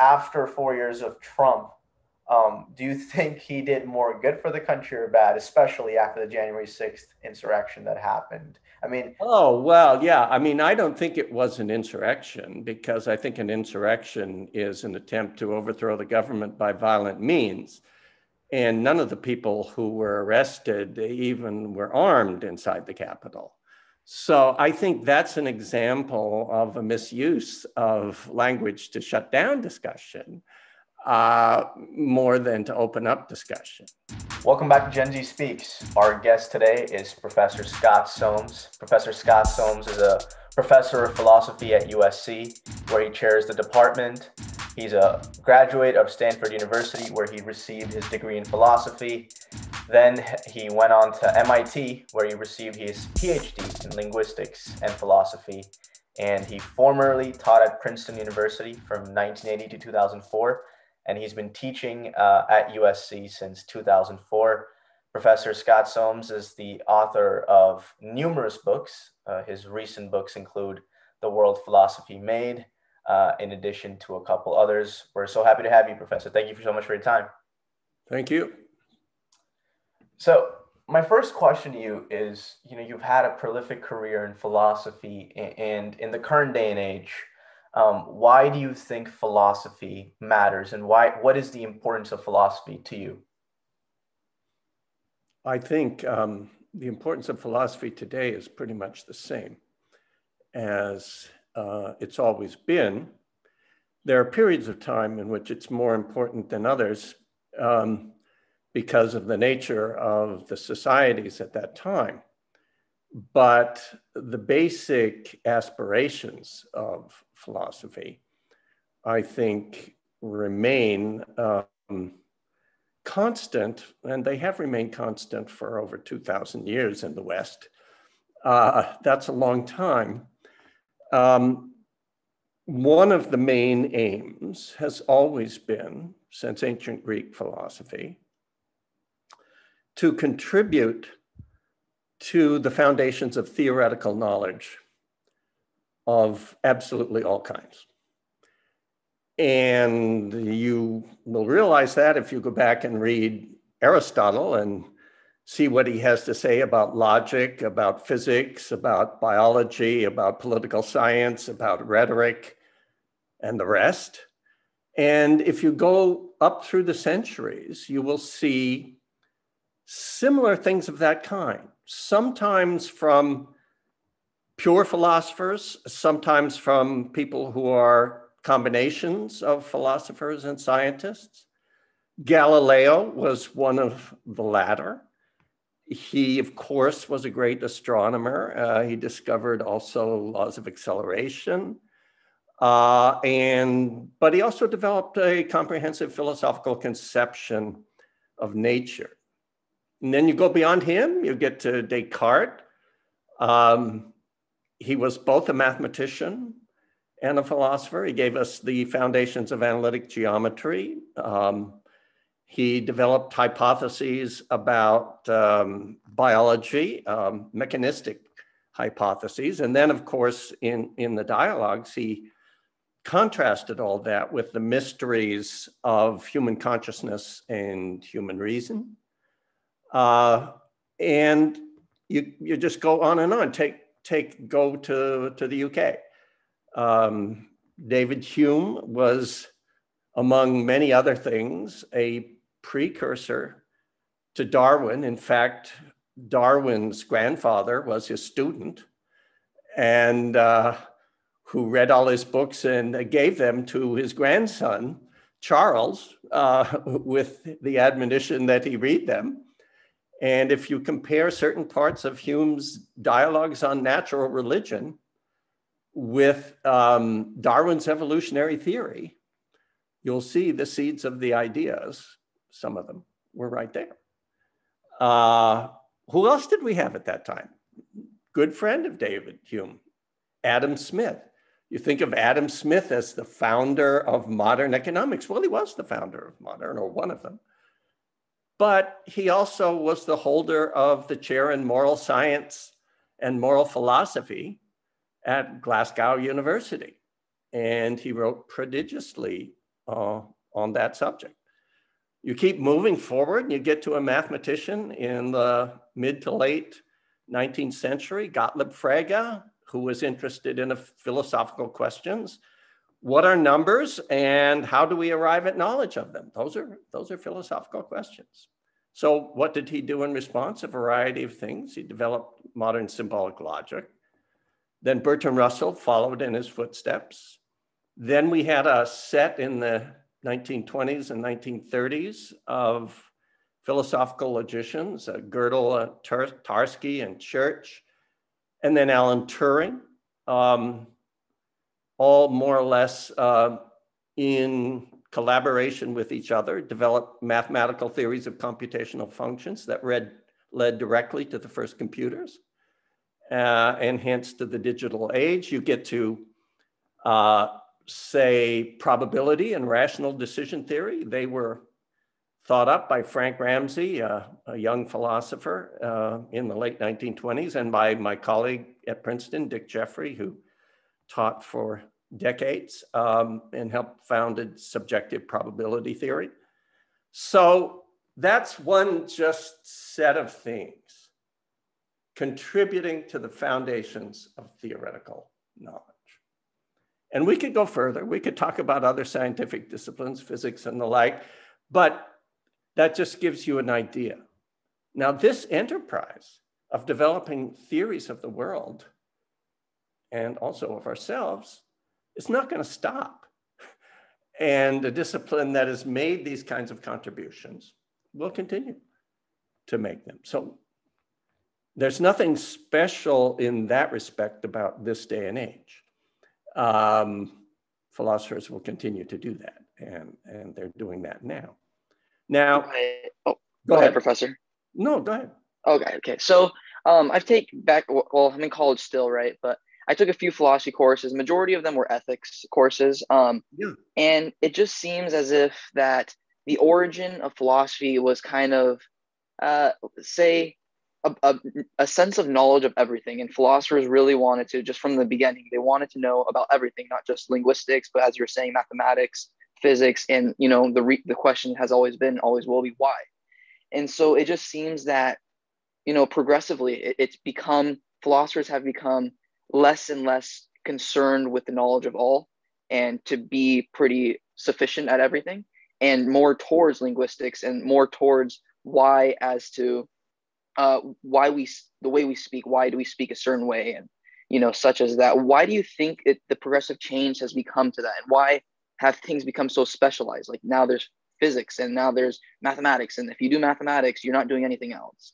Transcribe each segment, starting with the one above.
after four years of Trump, um, do you think he did more good for the country or bad, especially after the January 6th insurrection that happened? I mean, oh, well, yeah. I mean, I don't think it was an insurrection because I think an insurrection is an attempt to overthrow the government by violent means. And none of the people who were arrested even were armed inside the Capitol. So I think that's an example of a misuse of language to shut down discussion uh, more than to open up discussion. Welcome back to Gen Z Speaks. Our guest today is Professor Scott Soames. Professor Scott Soames is a professor of philosophy at USC, where he chairs the department. He's a graduate of Stanford University, where he received his degree in philosophy. Then he went on to MIT, where he received his PhD in linguistics and philosophy. And he formerly taught at Princeton University from 1980 to 2004 and he's been teaching uh, at USC since 2004. Professor Scott Soames is the author of numerous books. Uh, his recent books include The World Philosophy Made, uh, in addition to a couple others. We're so happy to have you, Professor. Thank you for so much for your time. Thank you. So, my first question to you is you know, you've had a prolific career in philosophy, and in the current day and age, um, why do you think philosophy matters and why what is the importance of philosophy to you? I think um, the importance of philosophy today is pretty much the same as uh, it's always been. There are periods of time in which it's more important than others um, because of the nature of the societies at that time. But the basic aspirations of philosophy, I think, remain um, constant, and they have remained constant for over 2,000 years in the West. Uh, that's a long time. Um, one of the main aims has always been, since ancient Greek philosophy, to contribute to the foundations of theoretical knowledge of absolutely all kinds. And you will realize that if you go back and read Aristotle and see what he has to say about logic, about physics, about biology, about political science, about rhetoric, and the rest. And if you go up through the centuries, you will see similar things of that kind sometimes from pure philosophers, sometimes from people who are combinations of philosophers and scientists. Galileo was one of the latter. He, of course, was a great astronomer. Uh, he discovered also laws of acceleration. Uh, and but he also developed a comprehensive philosophical conception of nature. And then you go beyond him, you get to Descartes. Um, he was both a mathematician and a philosopher. He gave us the foundations of analytic geometry. Um, he developed hypotheses about um, biology, um, mechanistic hypotheses. And then, of course, in, in the dialogues, he contrasted all that with the mysteries of human consciousness and human reason. Uh, and you, you just go on and on. Take, take go to, to the UK. Um, David Hume was, among many other things, a precursor to Darwin. In fact, Darwin's grandfather was his student and uh, who read all his books and gave them to his grandson, Charles, uh, with the admonition that he read them. And if you compare certain parts of Hume's dialogues on natural religion with um, Darwin's evolutionary theory, you'll see the seeds of the ideas, some of them were right there. Uh, who else did we have at that time? Good friend of David Hume, Adam Smith. You think of Adam Smith as the founder of modern economics. Well, he was the founder of modern, or one of them but he also was the holder of the chair in moral science and moral philosophy at Glasgow University. And he wrote prodigiously uh, on that subject. You keep moving forward and you get to a mathematician in the mid to late 19th century, Gottlob Frege, who was interested in philosophical questions. What are numbers and how do we arrive at knowledge of them? Those are, those are philosophical questions. So what did he do in response? A variety of things. He developed modern symbolic logic. Then Bertrand Russell followed in his footsteps. Then we had a set in the 1920s and 1930s of philosophical logicians, uh, Gödel, uh, Tarski, and Church, and then Alan Turing, um, all more or less uh, in collaboration with each other, developed mathematical theories of computational functions that read, led directly to the first computers, uh, and hence to the digital age. You get to uh, say probability and rational decision theory. They were thought up by Frank Ramsey, uh, a young philosopher uh, in the late 1920s, and by my colleague at Princeton, Dick Jeffrey, who taught for decades um, and helped founded subjective probability theory. So that's one just set of things contributing to the foundations of theoretical knowledge. And we could go further. We could talk about other scientific disciplines, physics and the like, but that just gives you an idea. Now, this enterprise of developing theories of the world and also of ourselves it's not going to stop. And the discipline that has made these kinds of contributions will continue to make them. So there's nothing special in that respect about this day and age. Um, philosophers will continue to do that, and, and they're doing that now. Now, okay. oh, go, go ahead, ahead, Professor. No, go ahead. Okay, okay. So um, I've taken back, well, I'm in college still, right? But I took a few philosophy courses. Majority of them were ethics courses. Um, yeah. And it just seems as if that the origin of philosophy was kind of, uh, say, a, a, a, sense of knowledge of everything. And philosophers really wanted to, just from the beginning, they wanted to know about everything, not just linguistics, but as you're saying, mathematics, physics and you know the re- the question has always been always will be why and so it just seems that you know progressively it, it's become philosophers have become less and less concerned with the knowledge of all and to be pretty sufficient at everything and more towards linguistics and more towards why as to uh, why we the way we speak why do we speak a certain way and you know such as that why do you think it, the progressive change has become to that and why have things become so specialized. Like now there's physics and now there's mathematics. And if you do mathematics, you're not doing anything else.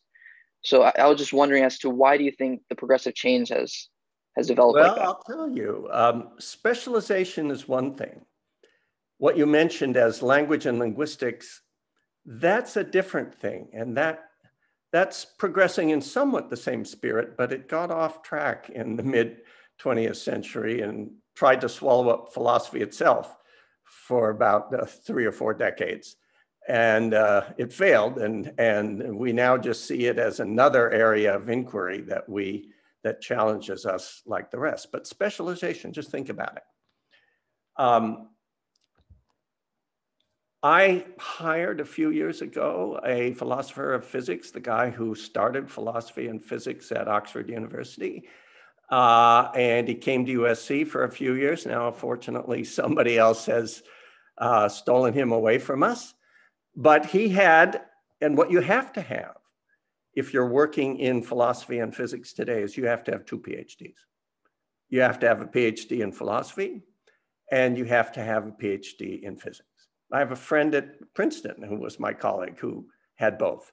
So I, I was just wondering as to why do you think the progressive change has has developed well, like I'll tell you, um, specialization is one thing. What you mentioned as language and linguistics, that's a different thing. And that that's progressing in somewhat the same spirit, but it got off track in the mid 20th century and tried to swallow up philosophy itself for about uh, three or four decades. And uh, it failed, and, and we now just see it as another area of inquiry that we that challenges us like the rest. But specialization, just think about it. Um, I hired a few years ago a philosopher of physics, the guy who started philosophy and physics at Oxford University. Uh, and he came to USC for a few years. Now, fortunately, somebody else has uh, stolen him away from us. But he had, and what you have to have if you're working in philosophy and physics today is you have to have two PhDs. You have to have a PhD in philosophy and you have to have a PhD in physics. I have a friend at Princeton who was my colleague who had both.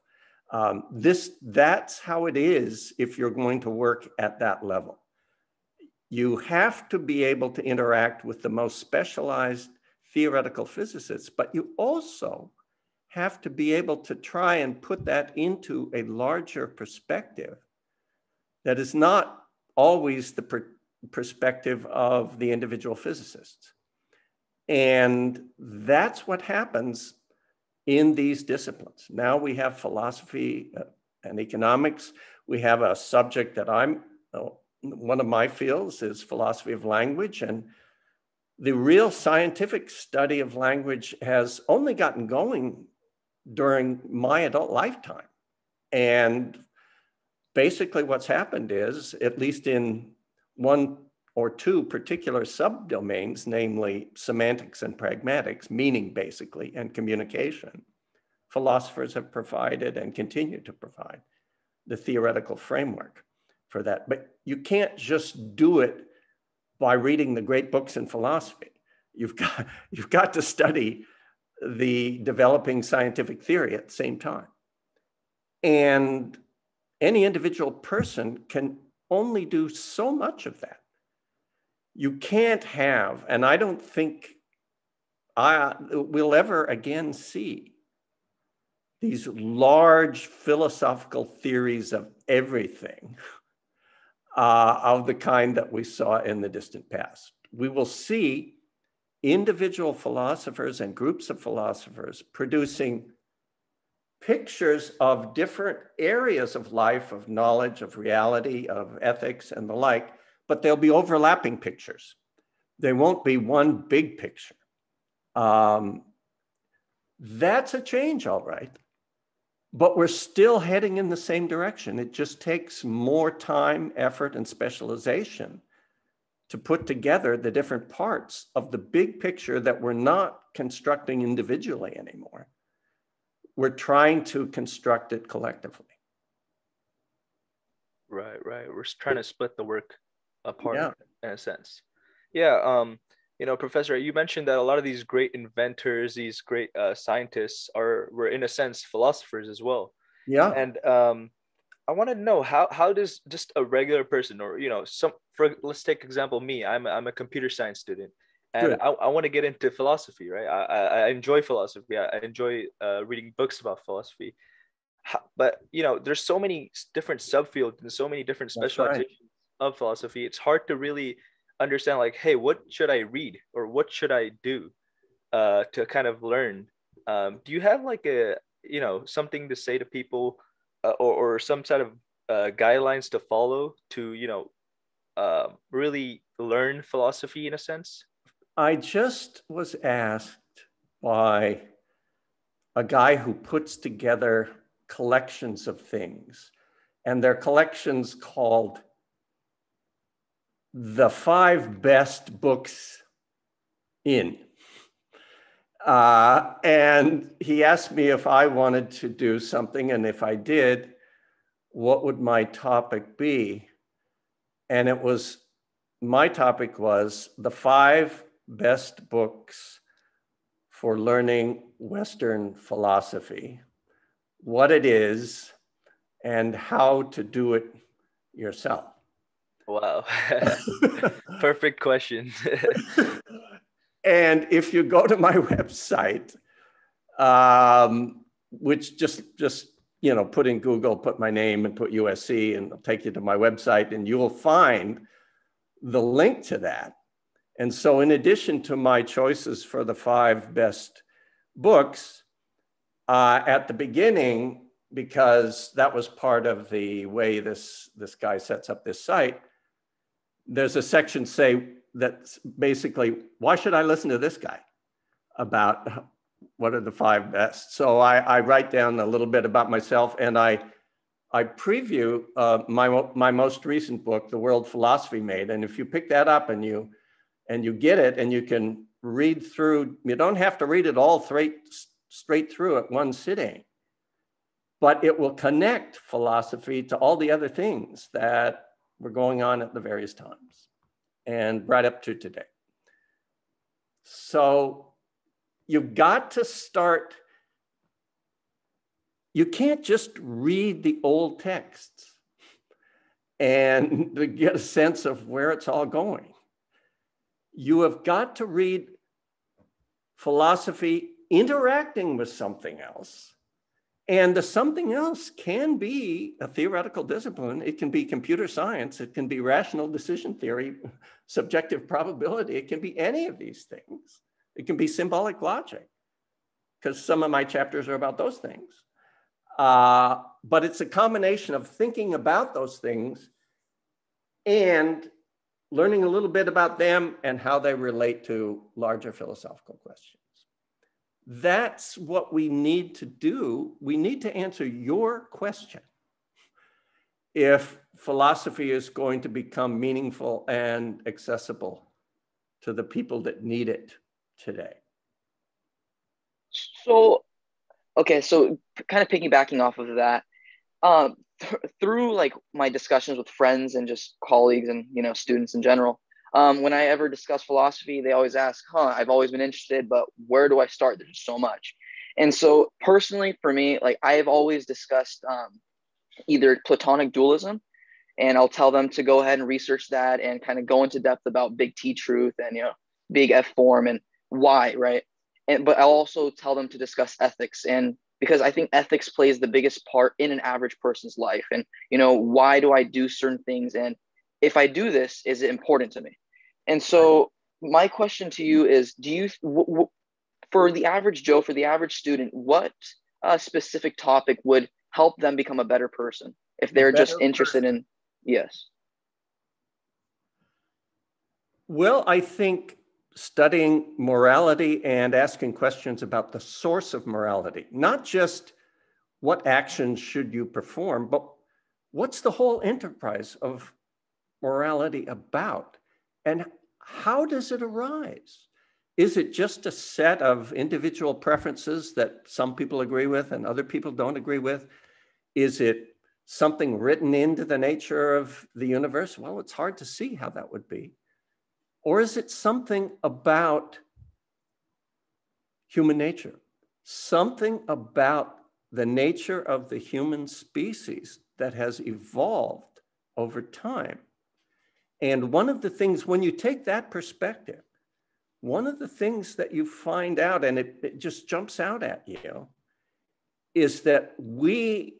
Um, this, that's how it is if you're going to work at that level. You have to be able to interact with the most specialized theoretical physicists, but you also have to be able to try and put that into a larger perspective that is not always the per perspective of the individual physicists. And that's what happens in these disciplines. Now we have philosophy uh, and economics. We have a subject that I'm, uh, one of my fields is philosophy of language. And the real scientific study of language has only gotten going during my adult lifetime. And basically, what's happened is, at least in one or two particular subdomains, namely semantics and pragmatics, meaning basically, and communication, philosophers have provided and continue to provide the theoretical framework for that. But you can't just do it by reading the great books in philosophy. You've got, you've got to study the developing scientific theory at the same time. And any individual person can only do so much of that. You can't have, and I don't think I will ever again see these large philosophical theories of everything uh, of the kind that we saw in the distant past. We will see individual philosophers and groups of philosophers producing pictures of different areas of life, of knowledge, of reality, of ethics, and the like, but they'll be overlapping pictures. They won't be one big picture. Um, that's a change, all right. But we're still heading in the same direction. It just takes more time, effort, and specialization to put together the different parts of the big picture that we're not constructing individually anymore we're trying to construct it collectively. Right, right. We're trying to split the work apart yeah. in a sense. Yeah. Um, you know, Professor, you mentioned that a lot of these great inventors, these great uh, scientists are were in a sense philosophers as well. Yeah. And um, I want to know how how does just a regular person or you know some for let's take example me I'm I'm a computer science student and Good. I, I want to get into philosophy right I, I enjoy philosophy I, enjoy uh, reading books about philosophy but you know there's so many different subfields and so many different specializations right. of philosophy it's hard to really understand like hey what should i read or what should i do uh, to kind of learn um, do you have like a you know something to say to people uh, or, or some sort of uh, guidelines to follow to you know uh, really learn philosophy in a sense I just was asked by a guy who puts together collections of things, and their collections called the five best books in. Uh, and he asked me if I wanted to do something, and if I did, what would my topic be? And it was my topic was the five best books for learning Western philosophy, what it is, and how to do it yourself. Wow. Perfect question. and if you go to my website, um, which just just you know put in Google, put my name and put USC, and it'll take you to my website, and you will find the link to that. And so, in addition to my choices for the five best books, uh, at the beginning, because that was part of the way this, this guy sets up this site, there's a section say that's basically, why should I listen to this guy about what are the five best? So I, I write down a little bit about myself and I, I preview uh, my, my most recent book, The World Philosophy Made. And if you pick that up and you and you get it and you can read through, you don't have to read it all straight, straight through at one sitting, but it will connect philosophy to all the other things that were going on at the various times and right up to today. So you've got to start, you can't just read the old texts and get a sense of where it's all going you have got to read philosophy interacting with something else. And the something else can be a theoretical discipline. It can be computer science. It can be rational decision theory, subjective probability. It can be any of these things. It can be symbolic logic, because some of my chapters are about those things. Uh, but it's a combination of thinking about those things and learning a little bit about them and how they relate to larger philosophical questions. That's what we need to do. We need to answer your question. If philosophy is going to become meaningful and accessible to the people that need it today. So, okay, so kind of piggybacking off of that, um, th- through like my discussions with friends and just colleagues and you know students in general, um, when I ever discuss philosophy, they always ask, "Huh, I've always been interested, but where do I start? There's so much." And so, personally, for me, like I have always discussed um, either Platonic dualism, and I'll tell them to go ahead and research that and kind of go into depth about big T truth and you know big F form and why, right? And but I'll also tell them to discuss ethics and because I think ethics plays the biggest part in an average person's life. And you know, why do I do certain things? And if I do this, is it important to me? And so my question to you is: Do you, w- w- for the average Joe, for the average student, what uh, specific topic would help them become a better person if they're just interested person. in? Yes. Well, I think studying morality and asking questions about the source of morality, not just what actions should you perform, but what's the whole enterprise of morality about? And how does it arise? Is it just a set of individual preferences that some people agree with and other people don't agree with? Is it something written into the nature of the universe? Well, it's hard to see how that would be. Or is it something about human nature? Something about the nature of the human species that has evolved over time. And one of the things, when you take that perspective, one of the things that you find out, and it, it just jumps out at you, is that we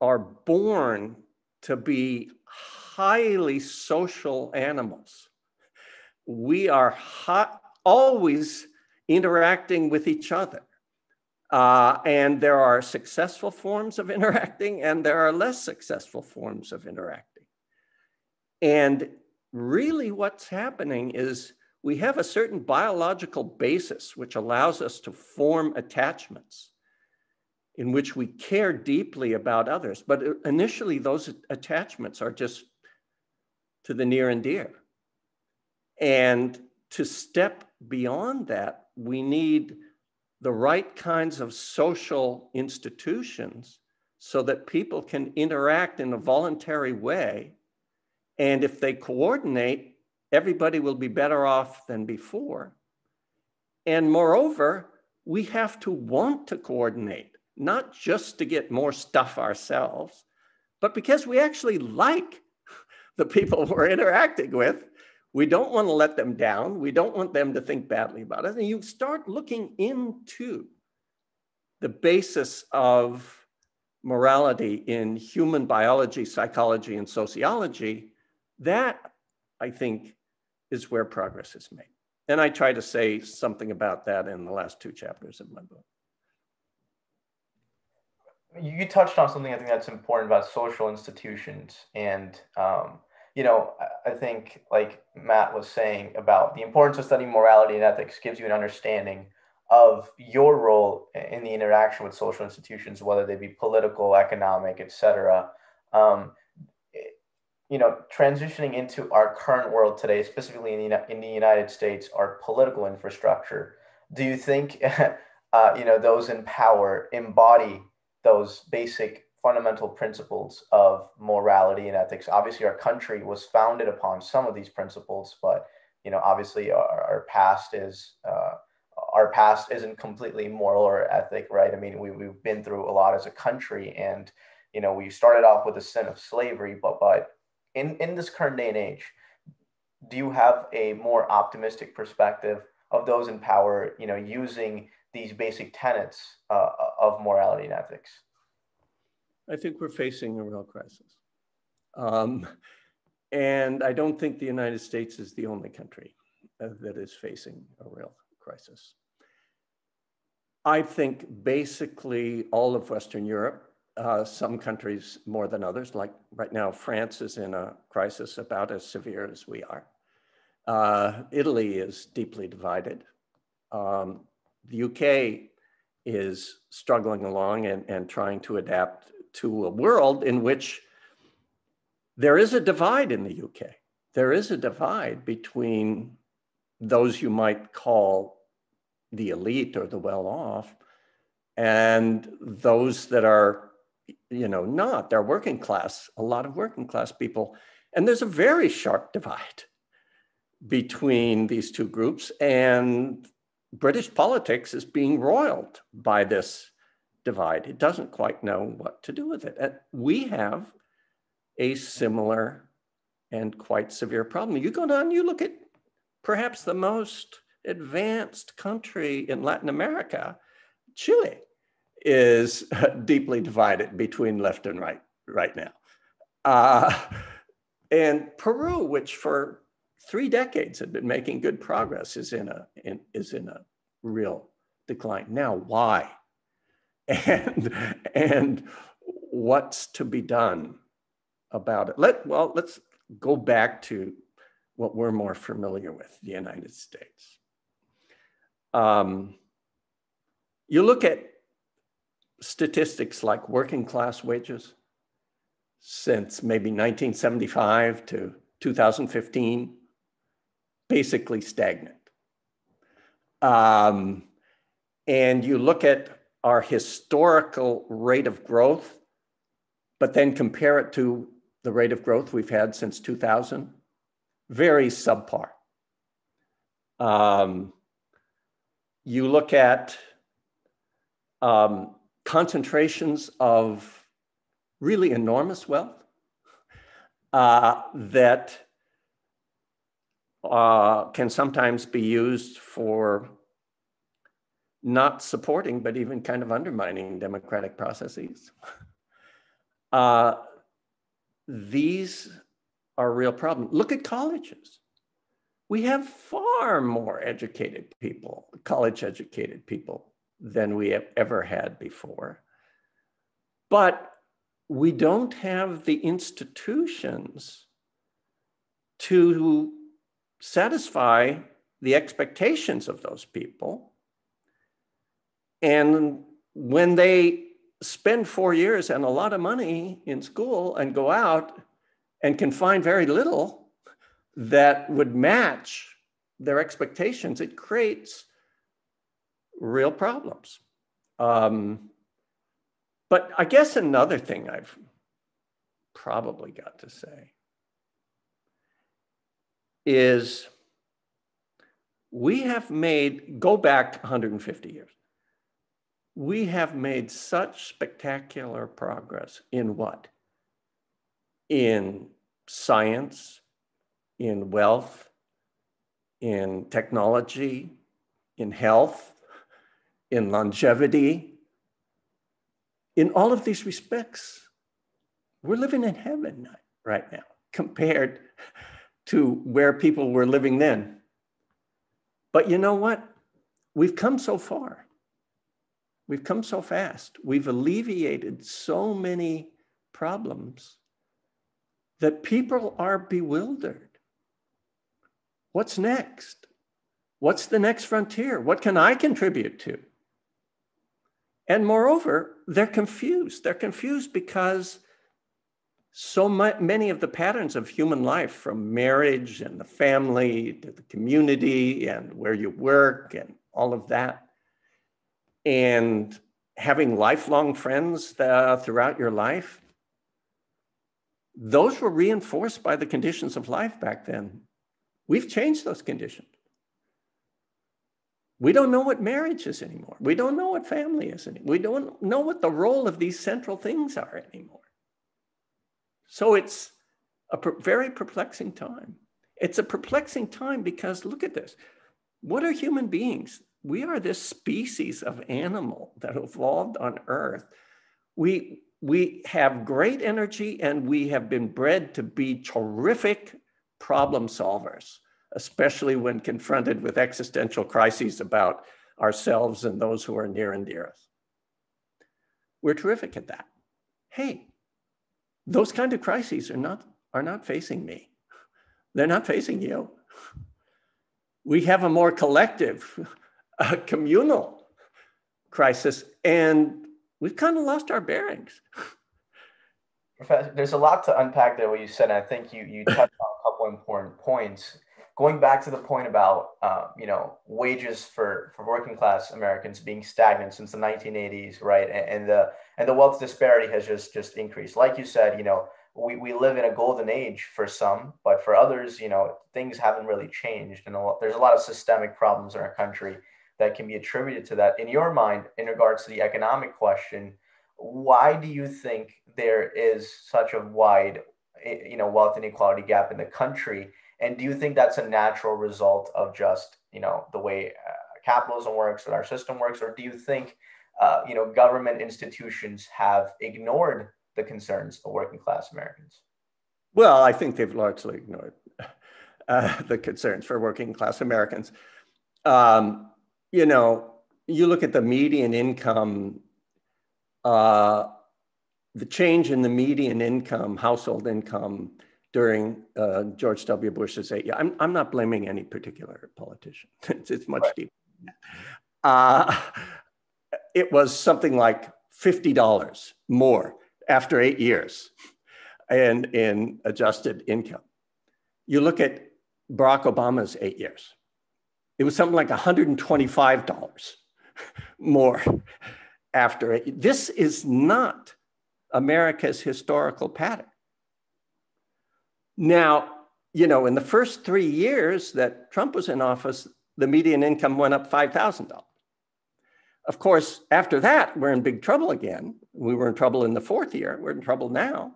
are born to be highly social animals we are hot, always interacting with each other. Uh, and there are successful forms of interacting and there are less successful forms of interacting. And really, what's happening is we have a certain biological basis which allows us to form attachments in which we care deeply about others. But uh, initially, those attachments are just to the near and dear. And to step beyond that, we need the right kinds of social institutions so that people can interact in a voluntary way. And if they coordinate, everybody will be better off than before. And moreover, we have to want to coordinate, not just to get more stuff ourselves, but because we actually like the people we're interacting with we don't want to let them down. We don't want them to think badly about us. And you start looking into the basis of morality in human biology, psychology, and sociology. That, I think, is where progress is made. And I try to say something about that in the last two chapters of my book. You touched on something I think that's important about social institutions and um, you know, I think like Matt was saying about the importance of studying morality and ethics gives you an understanding of your role in the interaction with social institutions, whether they be political, economic, etc. Um, you know, transitioning into our current world today, specifically in the, in the United States, our political infrastructure, do you think, uh, you know, those in power embody those basic fundamental principles of morality and ethics. Obviously, our country was founded upon some of these principles, but you know, obviously, our, our past is uh, our past isn't completely moral or ethic, right? I mean, we we've been through a lot as a country, and you know, we started off with the sin of slavery, but but in in this current day and age, do you have a more optimistic perspective of those in power? You know, using these basic tenets uh, of morality and ethics. I think we're facing a real crisis. Um, and I don't think the United States is the only country uh, that is facing a real crisis. I think basically all of Western Europe, uh, some countries more than others, like right now, France is in a crisis about as severe as we are. Uh, Italy is deeply divided. Um, the UK is struggling along and, and trying to adapt to a world in which there is a divide in the UK. There is a divide between those you might call the elite or the well off and those that are you know not. They're working class a lot of working class people. And there's a very sharp divide between these two groups and british politics is being roiled by this divide. It doesn't quite know what to do with it. And we have a similar and quite severe problem. You go down you look at perhaps the most advanced country in latin america chile is deeply divided between left and right right now. Uh, and Peru, which for three decades had been making good progress, is in a in, is in a real decline. Now, why? And and what's to be done about it? Let well, let's go back to what we're more familiar with, the United States. Um, you look at statistics like working class wages since maybe 1975 to 2015, basically stagnant. Um, and you look at our historical rate of growth, but then compare it to the rate of growth we've had since 2000, very subpar. Um, you look at um, concentrations of really enormous wealth uh, that uh, can sometimes be used for not supporting, but even kind of undermining democratic processes. Uh, these are real problem. Look at colleges. We have far more educated people, college educated people than we have ever had before. But we don't have the institutions to satisfy the expectations of those people. And when they spend four years and a lot of money in school and go out and can find very little that would match their expectations, it creates real problems. Um, but I guess another thing I've probably got to say is we have made, go back 150 years, we have made such spectacular progress in what? In science, in wealth, in technology, in health, in longevity. In all of these respects, we're living in heaven right now compared to where people were living then. But you know what? We've come so far. We've come so fast. We've alleviated so many problems that people are bewildered. What's next? What's the next frontier? What can I contribute to? And moreover, they're confused. They're confused because so many of the patterns of human life, from marriage and the family to the community and where you work and all of that, and having lifelong friends throughout your life, those were reinforced by the conditions of life back then. We've changed those conditions. We don't know what marriage is anymore. We don't know what family is anymore. We don't know what the role of these central things are anymore. So it's a per- very perplexing time. It's a perplexing time because look at this. What are human beings? We are this species of animal that evolved on Earth. We, we have great energy and we have been bred to be terrific problem solvers especially when confronted with existential crises about ourselves and those who are near and dear us. We're terrific at that. Hey, those kind of crises are not, are not facing me. They're not facing you. we have a more collective, uh, communal crisis, and we've kind of lost our bearings. Professor, there's a lot to unpack there. What you said, I think you you touched on a couple important points. Going back to the point about uh, you know wages for for working class Americans being stagnant since the 1980s, right? And, and the and the wealth disparity has just just increased. Like you said, you know, we, we live in a golden age for some, but for others, you know, things haven't really changed. And a lot, there's a lot of systemic problems in our country that can be attributed to that. In your mind, in regards to the economic question, why do you think there is such a wide, eh, you know, wealth inequality gap in the country? And do you think that's a natural result of just, you know, the way uh, capitalism works or our system works? Or do you think, uh, you know, government institutions have ignored the concerns of working class Americans? Well, I think they've largely ignored uh, the concerns for working class Americans. Um, you know, you look at the median income, uh, the change in the median income, household income during uh, George W. Bush's eight years. I'm, I'm not blaming any particular politician. it's, it's much right. deeper. Uh, it was something like $50 more after eight years and in adjusted income. You look at Barack Obama's eight years, it was something like $125 more after it. This is not America's historical pattern. Now, you know, in the first three years that Trump was in office, the median income went up $5,000. Of course, after that, we're in big trouble again. We were in trouble in the fourth year. We're in trouble now.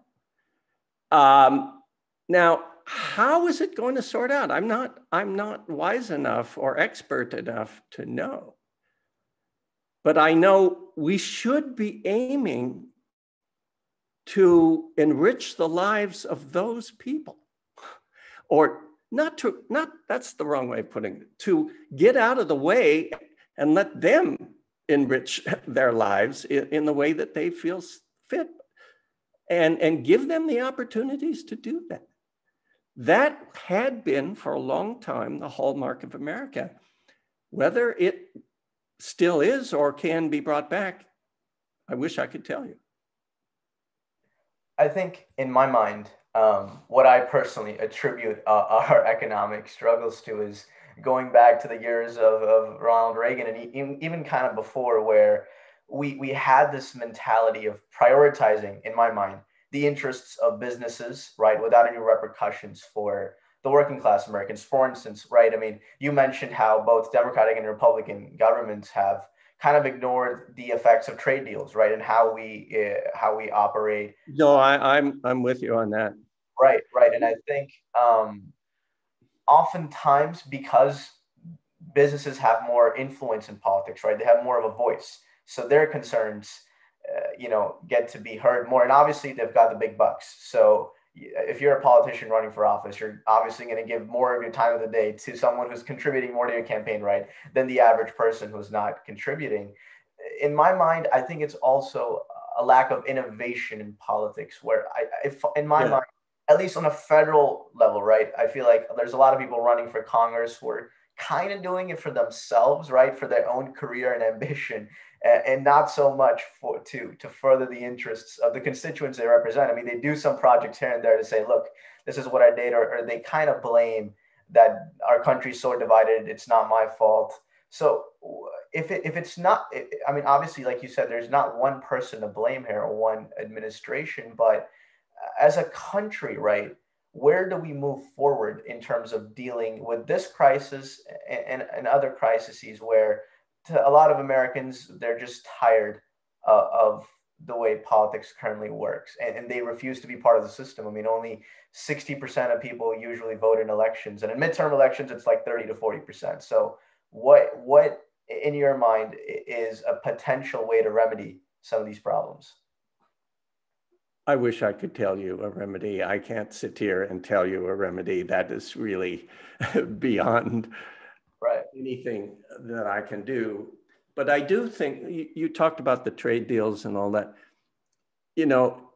Um, now, how is it going to sort out? I'm not, I'm not wise enough or expert enough to know. But I know we should be aiming to enrich the lives of those people. Or not to, not, that's the wrong way of putting it, to get out of the way and let them enrich their lives in, in the way that they feel fit and, and give them the opportunities to do that. That had been for a long time the hallmark of America. Whether it still is or can be brought back, I wish I could tell you. I think, in my mind, um, what I personally attribute uh, our economic struggles to is going back to the years of, of Ronald Reagan and even, even kind of before, where we, we had this mentality of prioritizing, in my mind, the interests of businesses, right, without any repercussions for the working class Americans. For instance, right, I mean, you mentioned how both Democratic and Republican governments have kind of ignored the effects of trade deals, right, and how we uh, how we operate. No, I, I'm I'm with you on that. Right, right, and I think um, oftentimes because businesses have more influence in politics, right? They have more of a voice, so their concerns, uh, you know, get to be heard more. And obviously, they've got the big bucks. So if you're a politician running for office, you're obviously going to give more of your time of the day to someone who's contributing more to your campaign, right, than the average person who's not contributing. In my mind, I think it's also a lack of innovation in politics, where I, if in my yeah. mind, at least on a federal level, right? I feel like there's a lot of people running for Congress who are kind of doing it for themselves, right? For their own career and ambition, and, not so much for to to further the interests of the constituents they represent. I mean, they do some projects here and there to say, look, this is what I did, or, or they kind of blame that our country's so divided. It's not my fault. So if it, if it's not, I mean, obviously, like you said, there's not one person to blame here or one administration, but uh, as a country, right, where do we move forward in terms of dealing with this crisis and, and, and other crises where a lot of Americans, they're just tired uh, of the way politics currently works and, and, they refuse to be part of the system. I mean, only 60% of people usually vote in elections and in midterm elections, it's like 30 to 40%. So what, what in your mind is a potential way to remedy some of these problems? I wish I could tell you a remedy. I can't sit here and tell you a remedy. That is really beyond right. anything that I can do. But I do think you, you talked about the trade deals and all that. You know,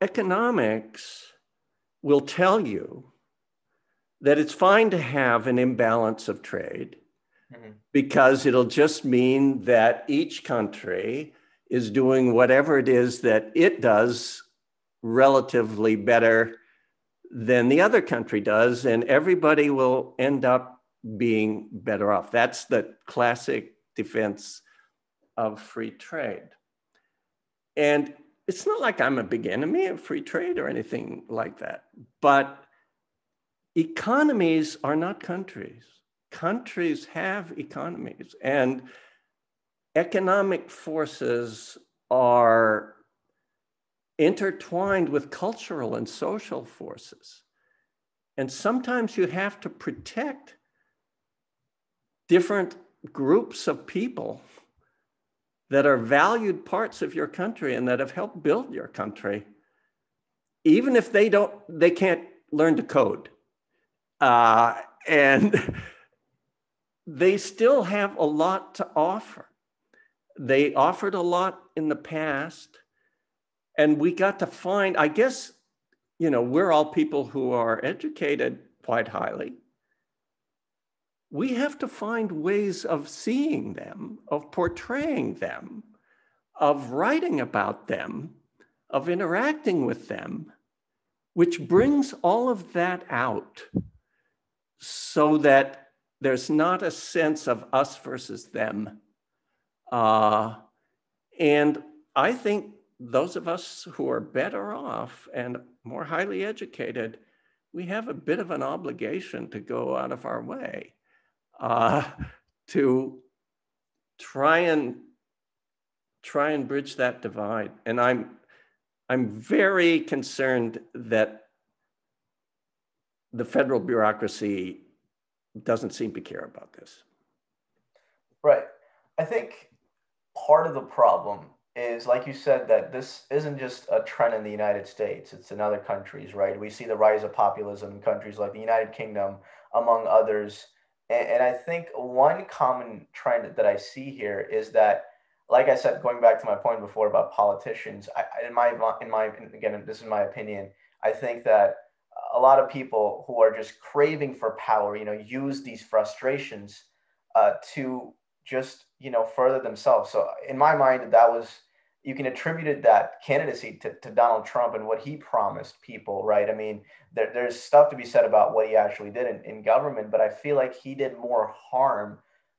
economics will tell you that it's fine to have an imbalance of trade mm-hmm. because it'll just mean that each country is doing whatever it is that it does relatively better than the other country does, and everybody will end up being better off. That's the classic defense of free trade. And it's not like I'm a big enemy of free trade or anything like that, but economies are not countries. Countries have economies, and economic forces are intertwined with cultural and social forces. And sometimes you have to protect different groups of people that are valued parts of your country and that have helped build your country even if they don't they can't learn to code uh, and they still have a lot to offer they offered a lot in the past and we got to find i guess you know we're all people who are educated quite highly. We have to find ways of seeing them of portraying them of writing about them of interacting with them which brings all of that out so that there's not a sense of us versus them. Uh, and i think those of us who are better off and more highly educated, we have a bit of an obligation to go out of our way uh, to try and try and bridge that divide. And I'm I'm very concerned that the federal bureaucracy doesn't seem to care about this. Right. I think part of the problem is like you said that this isn't just a trend in the United States, it's in other countries, right? We see the rise of populism in countries like the United Kingdom, among others. And, and I think one common trend that I see here is that, like I said, going back to my point before about politicians, I, in my in my again, this is my opinion. I think that a lot of people who are just craving for power, you know, use these frustrations uh, to just you know further themselves. So in my mind, that was you can attribute that candidacy to, to Donald Trump and what he promised people, right? I mean, there, there's stuff to be said about what he actually did in, in government, but I feel like he did more harm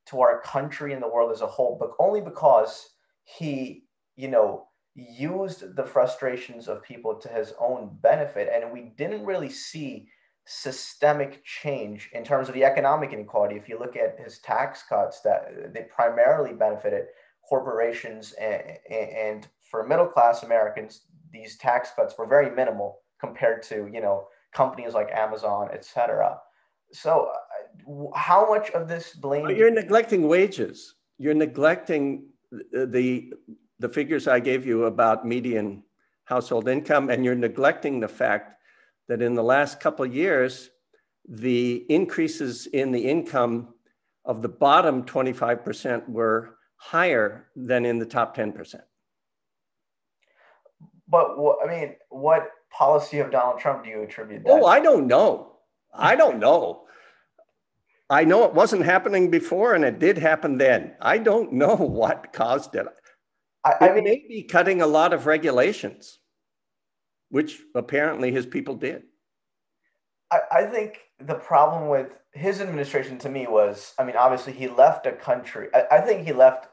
to our country and the world as a whole, but only because he, you know, used the frustrations of people to his own benefit. And we didn't really see systemic change in terms of the economic inequality. If you look at his tax cuts, that they primarily benefited corporations and, and for middle class Americans, these tax cuts were very minimal compared to you know companies like Amazon, etc. So, uh, how much of this blame? But you're neglecting wages. You're neglecting the the figures I gave you about median household income, and you're neglecting the fact that in the last couple of years, the increases in the income of the bottom 25% were higher than in the top 10%. But I mean, what policy of Donald Trump do you attribute that? Oh, I don't know. I don't know. I know it wasn't happening before and it did happen then. I don't know what caused it. I, I mean, may be cutting a lot of regulations, which apparently his people did. I, I think the problem with his administration to me was, I mean, obviously he left a country. I, I think he left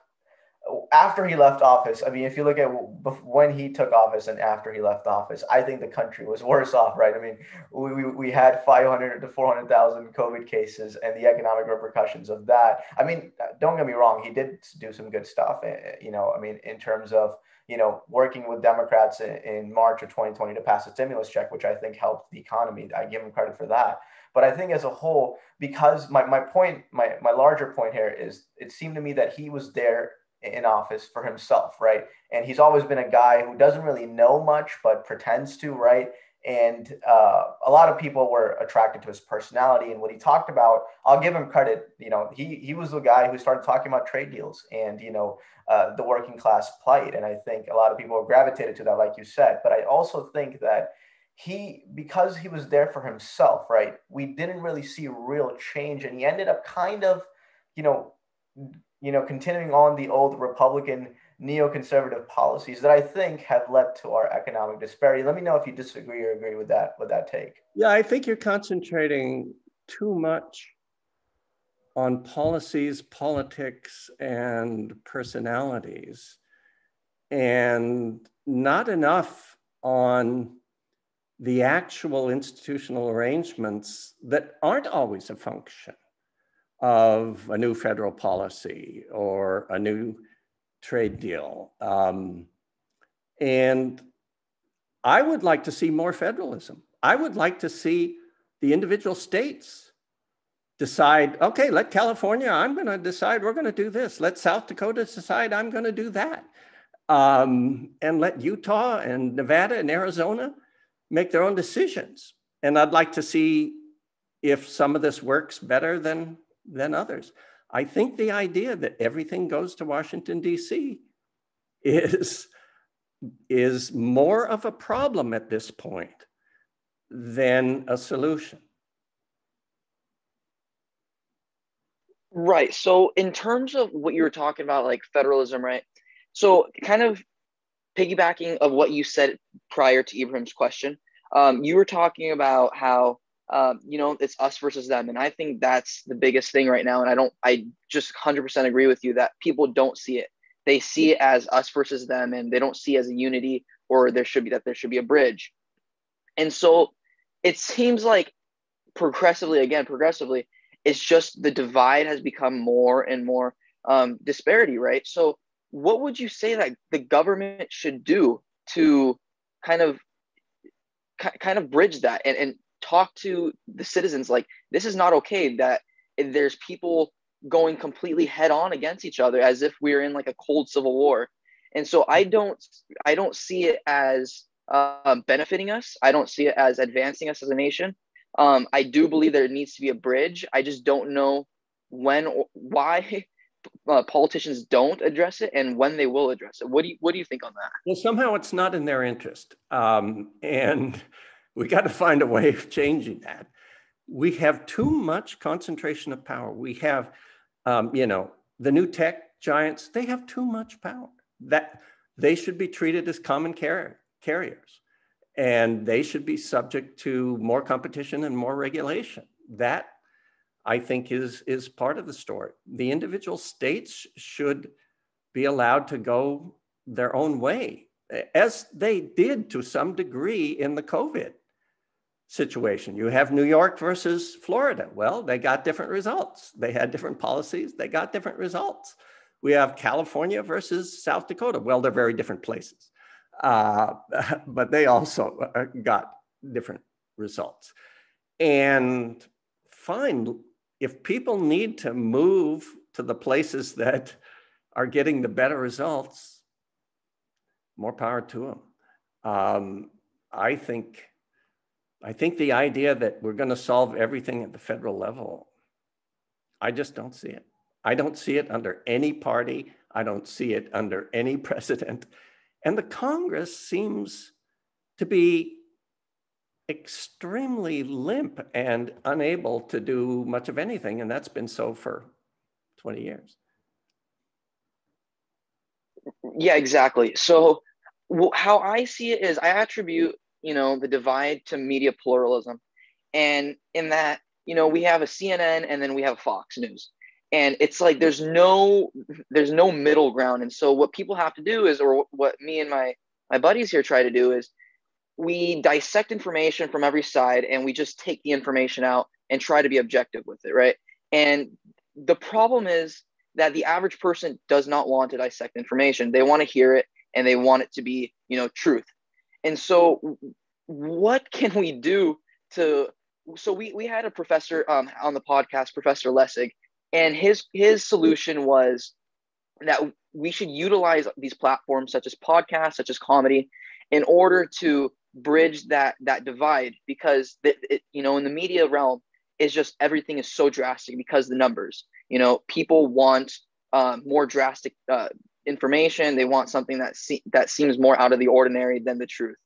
after he left office. I mean, if you look at when he took office and after he left office, I think the country was worse off, right? I mean, we, we, we had 500 to 400,000 COVID cases and the economic repercussions of that. I mean, don't get me wrong, he did do some good stuff, eh, eh, you know, I mean, in terms of, you know, working with Democrats in, in March of 2020 to pass a stimulus check, which I think helped the economy. I give him credit for that. But I think as a whole, because my, my point, my, my larger point here is it seemed to me that he was there in office for himself, right? And he's always been a guy who doesn't really know much, but pretends to, right? And uh, a lot of people were attracted to his personality and what he talked about. I'll give him credit. You know, he he was the guy who started talking about trade deals and you know uh, the working class plight. And I think a lot of people gravitated to that, like you said. But I also think that he because he was there for himself, right? We didn't really see real change, and he ended up kind of, you know, you know, continuing on the old Republican neoconservative policies that I think have led to our economic disparity. Let me know if you disagree or agree with that with that take. Yeah, I think you're concentrating too much on policies, politics, and personalities, and not enough on the actual institutional arrangements that aren't always a function of a new federal policy or a new trade deal. Um, and I would like to see more federalism. I would like to see the individual states decide, okay, let California, I'm going to decide we're going to do this. Let South Dakota decide I'm going to do that. Um, and let Utah and Nevada and Arizona make their own decisions. And I'd like to see if some of this works better than, than others. I think the idea that everything goes to Washington, D.C. is, is more of a problem at this point than a solution. Right. So, in terms of what you were talking about, like federalism, right? So, kind of piggybacking of what you said prior to Ibrahim's question, um, you were talking about how um, you know, it's us versus them. And I think that's the biggest thing right now. And I don't, I just 100% agree with you that people don't see it. They see it as us versus them, and they don't see as a unity or there should be that there should be a bridge. And so it seems like progressively, again, progressively, it's just the divide has become more and more um, disparity, right? So, what would you say that the government should do to kind of kind of bridge that and, and talk to the citizens like this is not okay that there's people going completely head on against each other as if we're in like a cold civil war. And so i don't i don't see it as um, benefiting us. I don't see it as advancing us as a nation. Um, i do believe there needs to be a bridge. I just don't know when or why uh, politicians don't address it and when they will address it. What do you what do you think on that? Well somehow it's not in their interest. Um, and we got to find a way of changing that. We have too much concentration of power. We have, um, you know, the new tech giants, they have too much power. That they should be treated as common car- carriers and they should be subject to more competition and more regulation. That I think is, is part of the story. The individual states should be allowed to go their own way, as they did to some degree in the COVID situation. You have New York versus Florida. Well, they got different results. They had different policies, they got different results. We have California versus South Dakota. Well, they're very different places, uh, but they also uh, got different results. And fine, if people need to move to the places that are getting the better results, more power to them. Um, I think I think the idea that we're going to solve everything at the federal level, I just don't see it. I don't see it under any party. I don't see it under any president. And the Congress seems to be extremely limp and unable to do much of anything. And that's been so for 20 years. Yeah, exactly. So, how I see it is I attribute you know the divide to media pluralism. And in that you know we have a cnn and then we have fox news. And it's like there's no there's no middle ground. And so what people have to do is or what me and my my buddies here try to do is we dissect information from every side and we just take the information out and try to be objective with it right? And the problem is that the average person does not want to dissect information. They want to hear it and they want it to be you know truth and so, what can we do to? So we we had a professor um, on the podcast, Professor Lessig, and his his solution was that we should utilize these platforms such as podcasts, such as comedy, in order to bridge that that divide because it, it, you know in the media realm is just everything is so drastic because the numbers you know people want um, more drastic uh, information. They want something that se- that seems more out of the ordinary than the truth.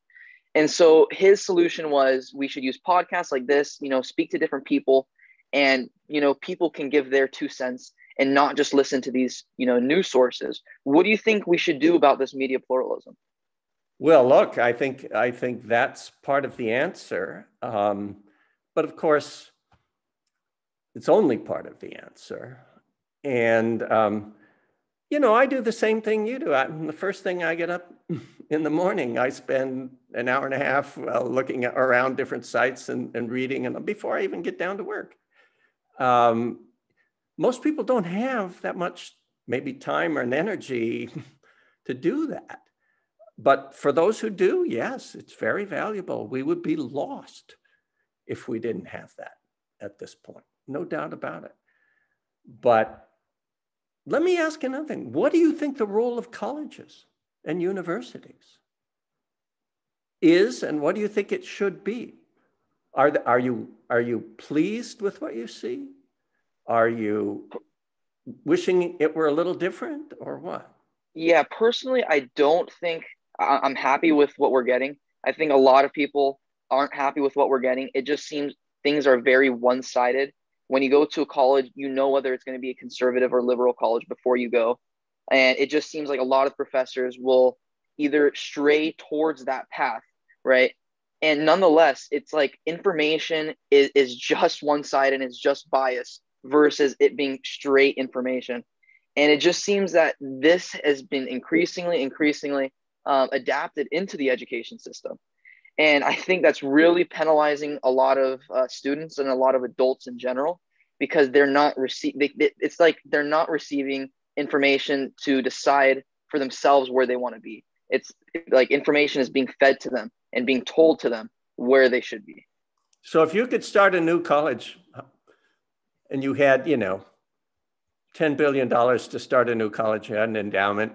And so his solution was we should use podcasts like this, you know, speak to different people and, you know, people can give their two cents and not just listen to these, you know, news sources. What do you think we should do about this media pluralism? Well, look, I think I think that's part of the answer. Um, but of course, it's only part of the answer. And um, you know, I do the same thing you do. I, the first thing I get up in the morning, I spend an hour and a half uh, looking at, around different sites and, and reading, and before I even get down to work. Um, most people don't have that much, maybe time or energy to do that. But for those who do, yes, it's very valuable. We would be lost if we didn't have that at this point, no doubt about it. But let me ask another thing. What do you think the role of colleges and universities is, and what do you think it should be? Are, the, are, you, are you pleased with what you see? Are you wishing it were a little different or what? Yeah, personally, I don't think I'm happy with what we're getting. I think a lot of people aren't happy with what we're getting. It just seems things are very one sided when you go to a college, you know whether it's going to be a conservative or liberal college before you go. And it just seems like a lot of professors will either stray towards that path, right? And nonetheless, it's like information is, is just one side and it's just bias versus it being straight information. And it just seems that this has been increasingly, increasingly um, adapted into the education system. And I think that's really penalizing a lot of uh, students and a lot of adults in general because they're not receiving, it's like they're not receiving information to decide for themselves where they want to be. It's like information is being fed to them and being told to them where they should be. So if you could start a new college and you had, you know, $10 billion to start a new college, you had an endowment.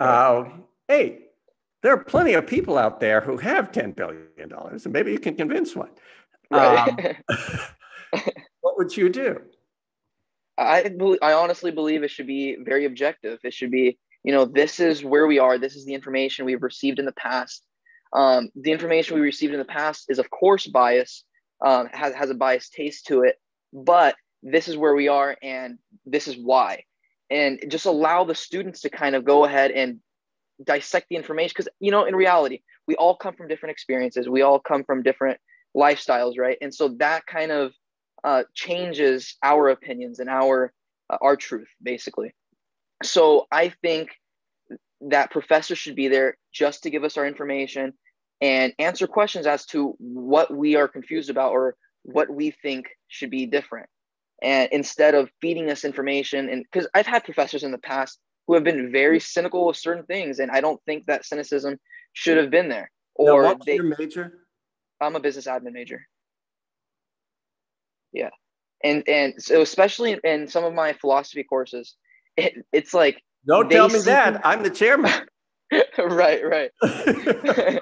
Uh, hey, there are plenty of people out there who have $10 billion, and maybe you can convince one. Right. Um, what would you do? I I honestly believe it should be very objective. It should be, you know, this is where we are. This is the information we've received in the past. Um, the information we received in the past is, of course, biased, um, has, has a biased taste to it, but this is where we are and this is why. And just allow the students to kind of go ahead and dissect the information because you know in reality we all come from different experiences. We all come from different lifestyles right? And so that kind of uh, changes our opinions and our uh, our truth basically. So i think that professor should be there just to give us our information and answer questions as to what we are confused about or what we think should be different. And instead of feeding us information and because i've had professors in the past who have been very cynical of certain things, and I don't think that cynicism should have been there. Or now, what's they, your major? I'm a business admin major. Yeah, and and so especially in, some of my philosophy courses, it, it's like don't tell me that I'm the chairman. right, right.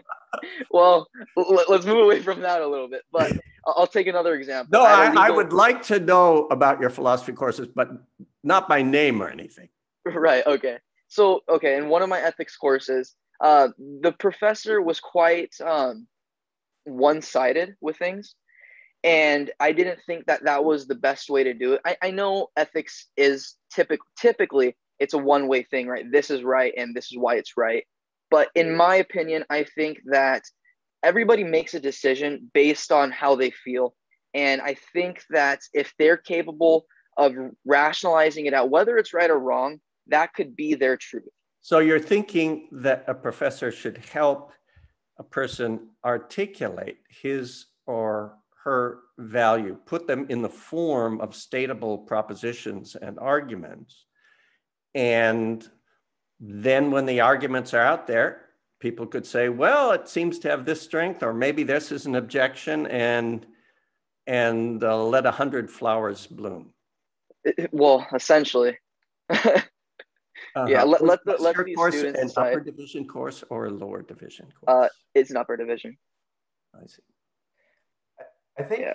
well, let, us move away from that a little bit, but I'll, take another example. No, I. I would like to know about your philosophy courses, but not by name or anything. right. Okay. So, okay, in one of my ethics courses, uh, the professor was quite um, one-sided with things, and I didn't think that that was the best way to do it. I, I know ethics is typic- typically it's a one-way thing, right? This is right, and this is why it's right. But in my opinion, I think that everybody makes a decision based on how they feel, and I think that if they're capable of rationalizing it out, whether it's right or wrong, that could be their truth. So you're thinking that a professor should help a person articulate his or her value, put them in the form of stateable propositions and arguments. And then when the arguments are out there, people could say, well, it seems to have this strength, or maybe this is an objection, and and uh, let a hundred flowers bloom. Well, essentially. Uh-huh. Yeah, let, let, the, let these course students an decide. upper division course or a lower division course? Uh, it's an upper division. I see. I think yeah.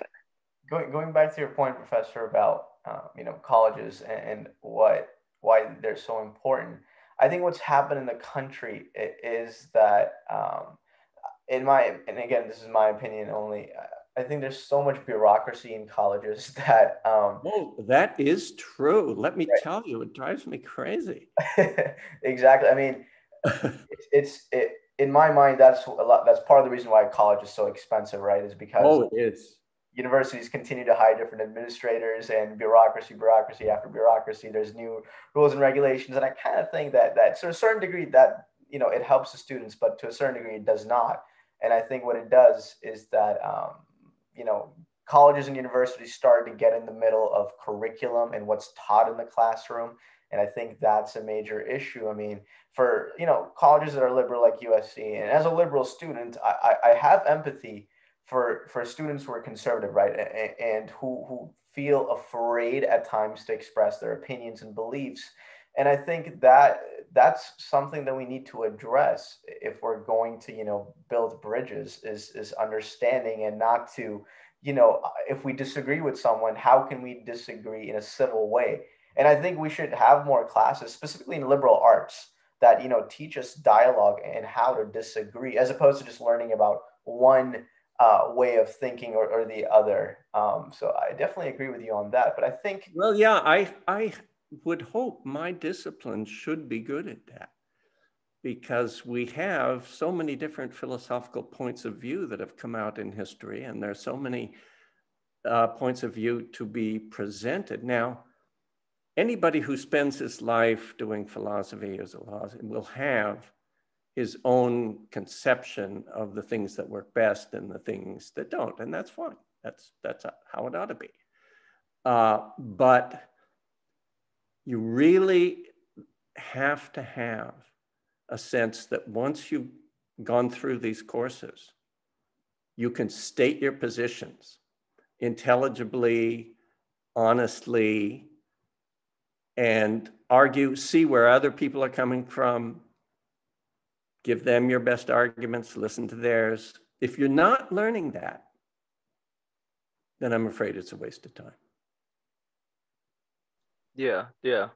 going going back to your point, Professor, about um, you know colleges and, and, what why they're so important. I think what's happened in the country is that um, in my and again this is my opinion only i think there's so much bureaucracy in colleges that um oh that is true. Let me right. tell you it drives me crazy. Exactly. I mean it's, it's it in my mind that's a lot that's part of the reason why college is so expensive right is because oh it is. universities continue to hire different administrators and bureaucracy bureaucracy after bureaucracy. There's new rules and regulations and i kind of think that that to a certain degree that you know it helps the students but to a certain degree it does not. And I think what it does is that, um, you know, colleges and universities started to get in the middle of curriculum and what's taught in the classroom. And I think that's a major issue. I mean, for, you know, colleges that are liberal like USC, and as a liberal student, I, I have empathy for, for students who are conservative, right? And, and who, who feel afraid at times to express their opinions and beliefs and i think that that's something that we need to address if we're going to you know build bridges is is understanding and not to you know if we disagree with someone how can we disagree in a civil way? And i think we should have more classes specifically in liberal arts that you know teach us dialogue and how to disagree as opposed to just learning about one uh, way of thinking or, or the other. Um, so i definitely agree with you on that but i think well yeah i i would hope my discipline should be good at that because we have so many different philosophical points of view that have come out in history, and there are so many uh, points of view to be presented. Now, anybody who spends his life doing philosophy as a philosopher will have his own conception of the things that work best and the things that don't, and that's fine. That's that's how it ought to be. Uh, but you really have to have a sense that once you've gone through these courses, you can state your positions intelligibly, honestly, and argue, see where other people are coming from, give them your best arguments, listen to theirs. If you're not learning that, then I'm afraid it's a waste of time. Yeah, yeah.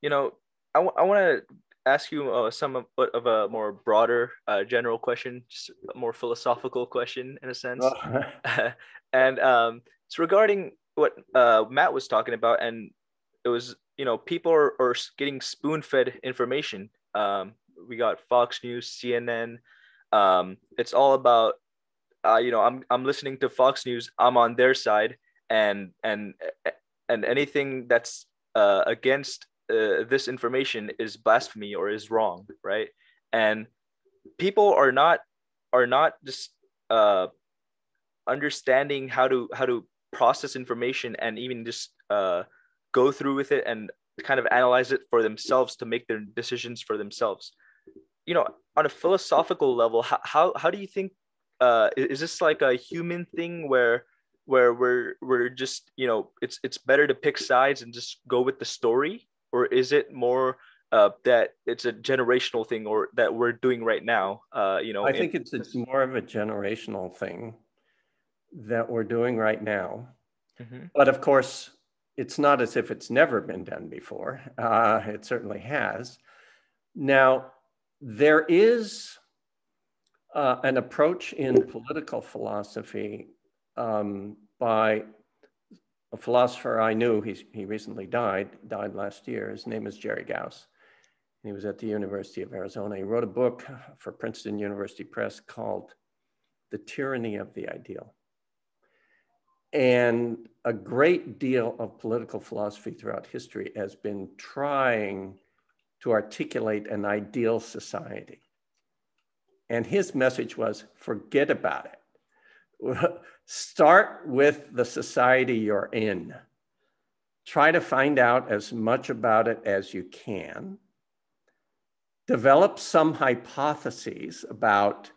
You know, I, w- I want to ask you uh, some of, of a more broader uh, general question, just a more philosophical question in a sense. Oh. and um, it's regarding what uh, Matt was talking about. And it was, you know, people are, are getting spoon fed information. Um, we got Fox News, CNN. Um, it's all about, uh, you know, I'm, I'm listening to Fox News, I'm on their side. And, and, and anything that's uh, against uh, this information is blasphemy or is wrong, right? And people are not are not just uh, understanding how to how to process information and even just uh, go through with it and kind of analyze it for themselves to make their decisions for themselves. You know, on a philosophical level, how how, how do you think uh, is this like a human thing where where we're we're just you know it's it's better to pick sides and just go with the story? Or is it more uh, that it's a generational thing or that we're doing right now uh, you know i think it's it's more of a generational thing that we're doing right now. Mm-hmm. but of course it's not as if it's never been done before. Uh, it certainly has. Now there is uh, an approach in political philosophy um, by a philosopher I knew. He's, he recently died, died last year. His name is Jerry Gaus. He was at the University of Arizona. He wrote a book for Princeton University Press called The Tyranny of the Ideal. And a great deal of political philosophy throughout history has been trying to articulate an ideal society. And his message was forget about it start with the society you're in. Try to find out as much about it as you can. Develop some hypotheses about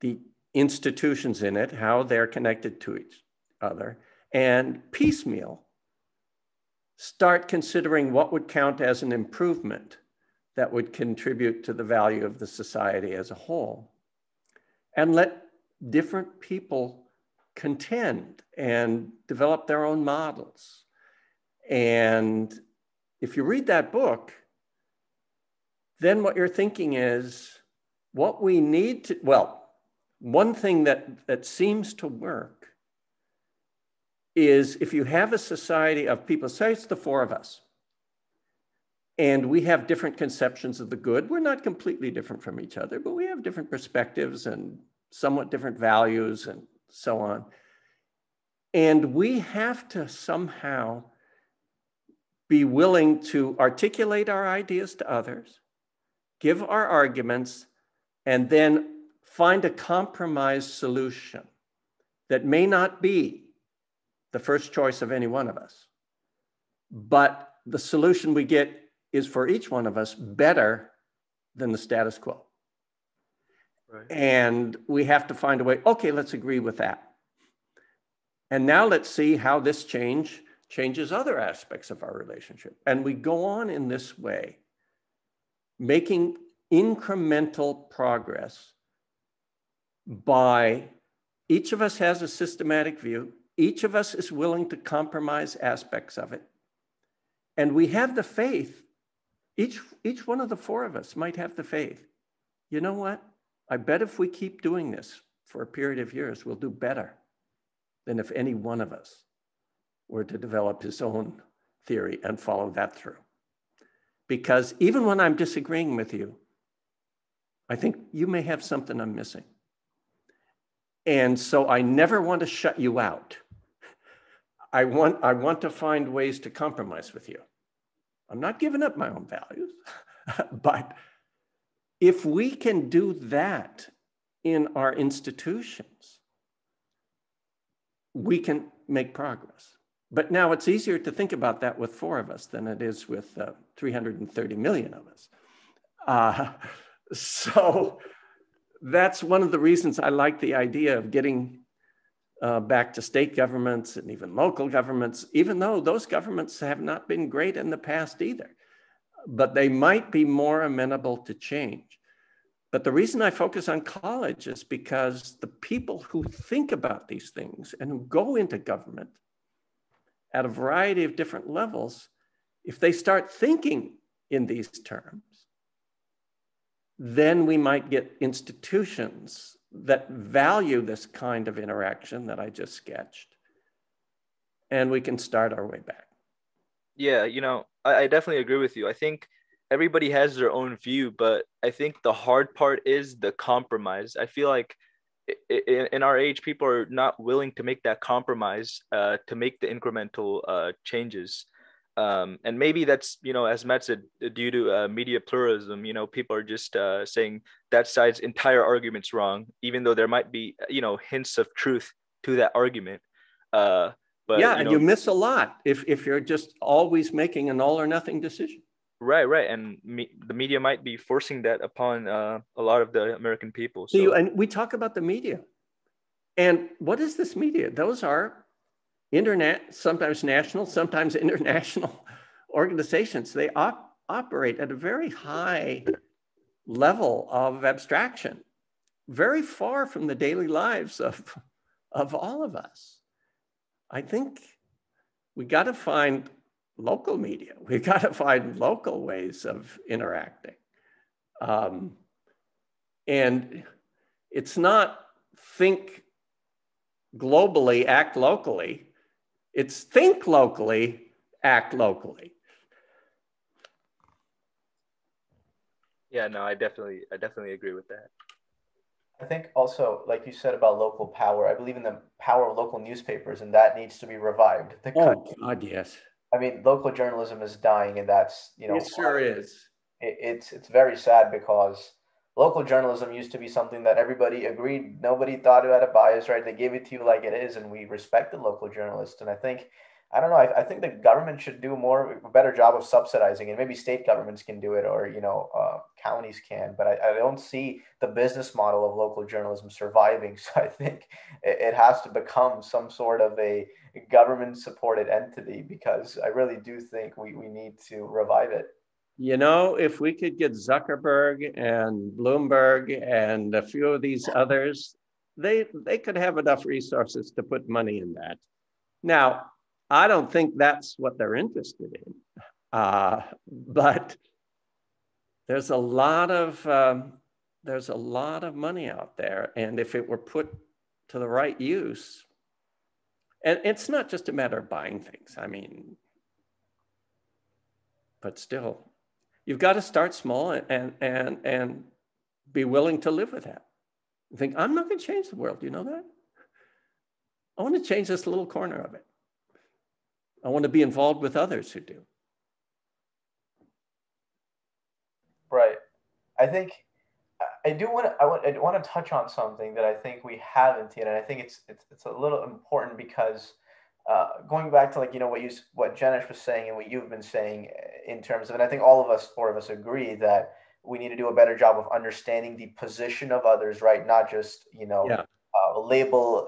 the institutions in it, how they're connected to each other, and piecemeal start considering what would count as an improvement that would contribute to the value of the society as a whole. And let different people contend and develop their own models. And if you read that book, then what you're thinking is what we need to, well, one thing that, that seems to work is if you have a society of people, say it's the four of us, and we have different conceptions of the good. We're not completely different from each other, but we have different perspectives and somewhat different values and so on. And we have to somehow be willing to articulate our ideas to others, give our arguments, and then find a compromise solution that may not be the first choice of any one of us, but the solution we get is for each one of us better than the status quo. Right. And we have to find a way, okay, let's agree with that. And now let's see how this change changes other aspects of our relationship. And we go on in this way, making incremental progress by each of us has a systematic view, each of us is willing to compromise aspects of it. And we have the faith, each, each one of the four of us might have the faith. You know what? I bet if we keep doing this for a period of years, we'll do better than if any one of us were to develop his own theory and follow that through. Because even when I'm disagreeing with you, I think you may have something I'm missing. And so I never want to shut you out. I want, I want to find ways to compromise with you. I'm not giving up my own values, but if we can do that in our institutions, we can make progress. But now it's easier to think about that with four of us than it is with uh, 330 million of us. Uh, so that's one of the reasons I like the idea of getting uh, back to state governments and even local governments, even though those governments have not been great in the past either. But they might be more amenable to change. But the reason I focus on college is because the people who think about these things and who go into government at a variety of different levels, if they start thinking in these terms, then we might get institutions that value this kind of interaction that I just sketched, and we can start our way back. Yeah, you know, I, I definitely agree with you. I think everybody has their own view, but I think the hard part is the compromise. I feel like in, in our age, people are not willing to make that compromise uh, to make the incremental uh, changes. Um, and maybe that's you know as Matt said due to uh, media pluralism you know people are just uh, saying that side's entire argument's wrong even though there might be you know hints of truth to that argument uh, but yeah you and know, you miss a lot if if you're just always making an all or nothing decision right right and me, the media might be forcing that upon uh, a lot of the american people so. and we talk about the media and what is this media those are internet, sometimes national, sometimes international organizations. They op- operate at a very high level of abstraction, very far from the daily lives of, of all of us. I think we got to find local media. We got to find local ways of interacting. Um, and it's not think globally, act locally. It's think locally, act locally. Yeah, no, I definitely, I definitely agree with that. I think also, like you said about local power, I believe in the power of local newspapers, and that needs to be revived. The oh God, yes. I mean, local journalism is dying, and that's you know, it sure is. It, it's it's very sad because local journalism used to be something that everybody agreed nobody thought it had a bias right they gave it to you like it is and we respected the local journalists and i think i don't know i, I think the government should do more a better job of subsidizing and maybe state governments can do it or you know uh, counties can but I, I don't see the business model of local journalism surviving. So i think it, it has to become some sort of a government supported entity because i really do think we, we need to revive it. You know, if we could get Zuckerberg and Bloomberg and a few of these others, they, they could have enough resources to put money in that. Now, I don't think that's what they're interested in, uh, but there's a lot of um, there's a lot of money out there. And if it were put to the right use, and it's not just a matter of buying things. I mean, but still, you've got to start small and and and be willing to live with that. Think I'm not going to change the world. Do you know that? I want to change this little corner of it. I want to be involved with others who do. Right. I think I do want to I want, I want to touch on something that I think we haven't yet, and I think it's it's, it's a little important because uh, going back to like you know what you what Jenish was saying and what you've been saying in terms of, and I think all of us four of us agree that we need to do a better job of understanding the position of others, right? Not just you know yeah. uh, label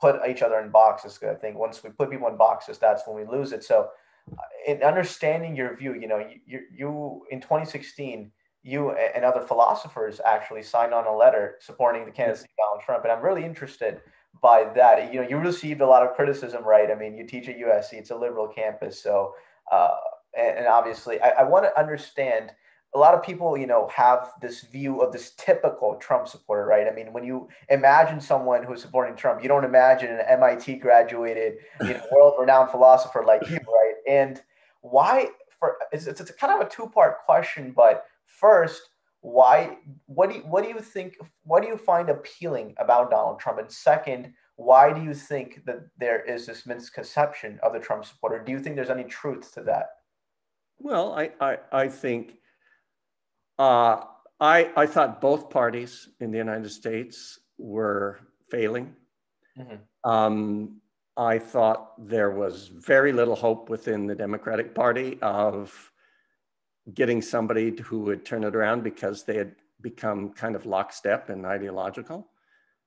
put each other in boxes. I think once we put people in boxes, that's when we lose it. So, uh, in understanding your view, you know, you you in 2016 you and other philosophers actually signed on a letter supporting the candidacy of Donald Trump. And I'm really interested by that. You know, you received a lot of criticism, right? I mean, you teach at USC, it's a liberal campus. So, uh, and, and, obviously, I, I want to understand a lot of people, you know, have this view of this typical Trump supporter, right? I mean, when you imagine someone who's supporting Trump, you don't imagine an MIT graduated, you know, world renowned philosopher like you, right? And why, for it's, it's, it's kind of a two part question, but First, why what do you, what do you think what do you find appealing about Donald Trump? And second, why do you think that there is this misconception of the Trump supporter? Do you think there's any truth to that? Well, I I, I think uh, I I thought both parties in the United States were failing. Mm-hmm. Um, I thought there was very little hope within the Democratic Party of getting somebody who would turn it around because they had become kind of lockstep and ideological.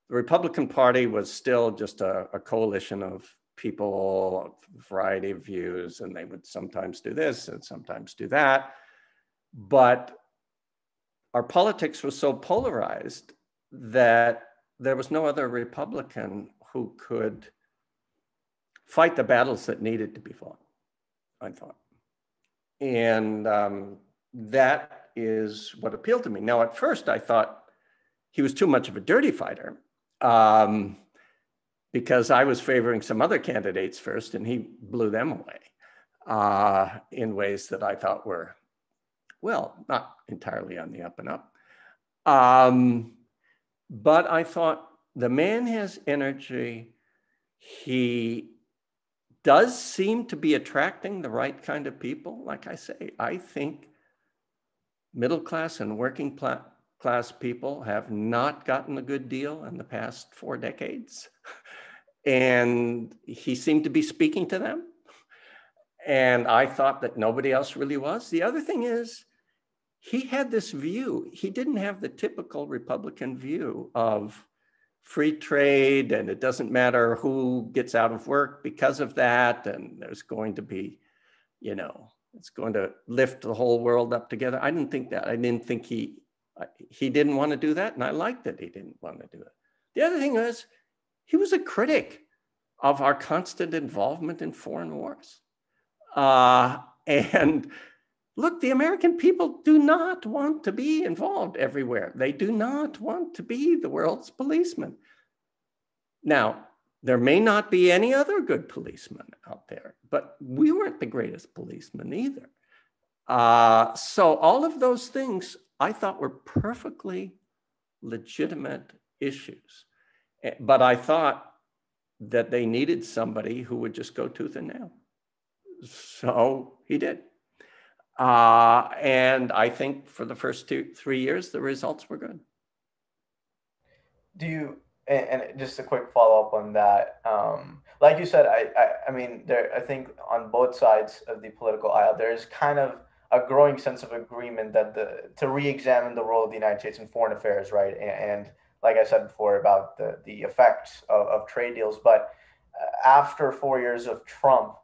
The Republican Party was still just a, a coalition of people of a variety of views, and they would sometimes do this and sometimes do that. But our politics was so polarized that there was no other Republican who could fight the battles that needed to be fought, I thought. And um, that is what appealed to me. Now, at first, I thought he was too much of a dirty fighter um, because I was favoring some other candidates first, and he blew them away uh, in ways that I thought were, well, not entirely on the up and up. Um, but I thought the man has energy. He does seem to be attracting the right kind of people. Like I say, I think middle class and working pla- class people have not gotten a good deal in the past four decades. and he seemed to be speaking to them. And I thought that nobody else really was. The other thing is, he had this view. He didn't have the typical Republican view of free trade and it doesn't matter who gets out of work because of that. And there's going to be you know it's going to lift the whole world up together. I didn't think that. I didn't think he he didn't want to do that. And i liked that he didn't want to do it. The other thing was he was a critic of our constant involvement in foreign wars. Uh, and Look, the American people do not want to be involved everywhere. They do not want to be the world's policeman. Now, there may not be any other good policeman out there, but we weren't the greatest policemen either. Uh, so, all of those things I thought were perfectly legitimate issues. Eh, but I thought that they needed somebody who would just go tooth and nail. So he did. Uh, and I think for the first two, three years, the results were good. Do you, and, just a quick follow up on that. Um, like you said, I, I, I mean, there, I think on both sides of the political aisle, there's kind of a growing sense of agreement that the to re-examine the role of the United States in foreign affairs, right? And, and like I said before about the the effects of, of trade deals, but uh, after four years of Trump,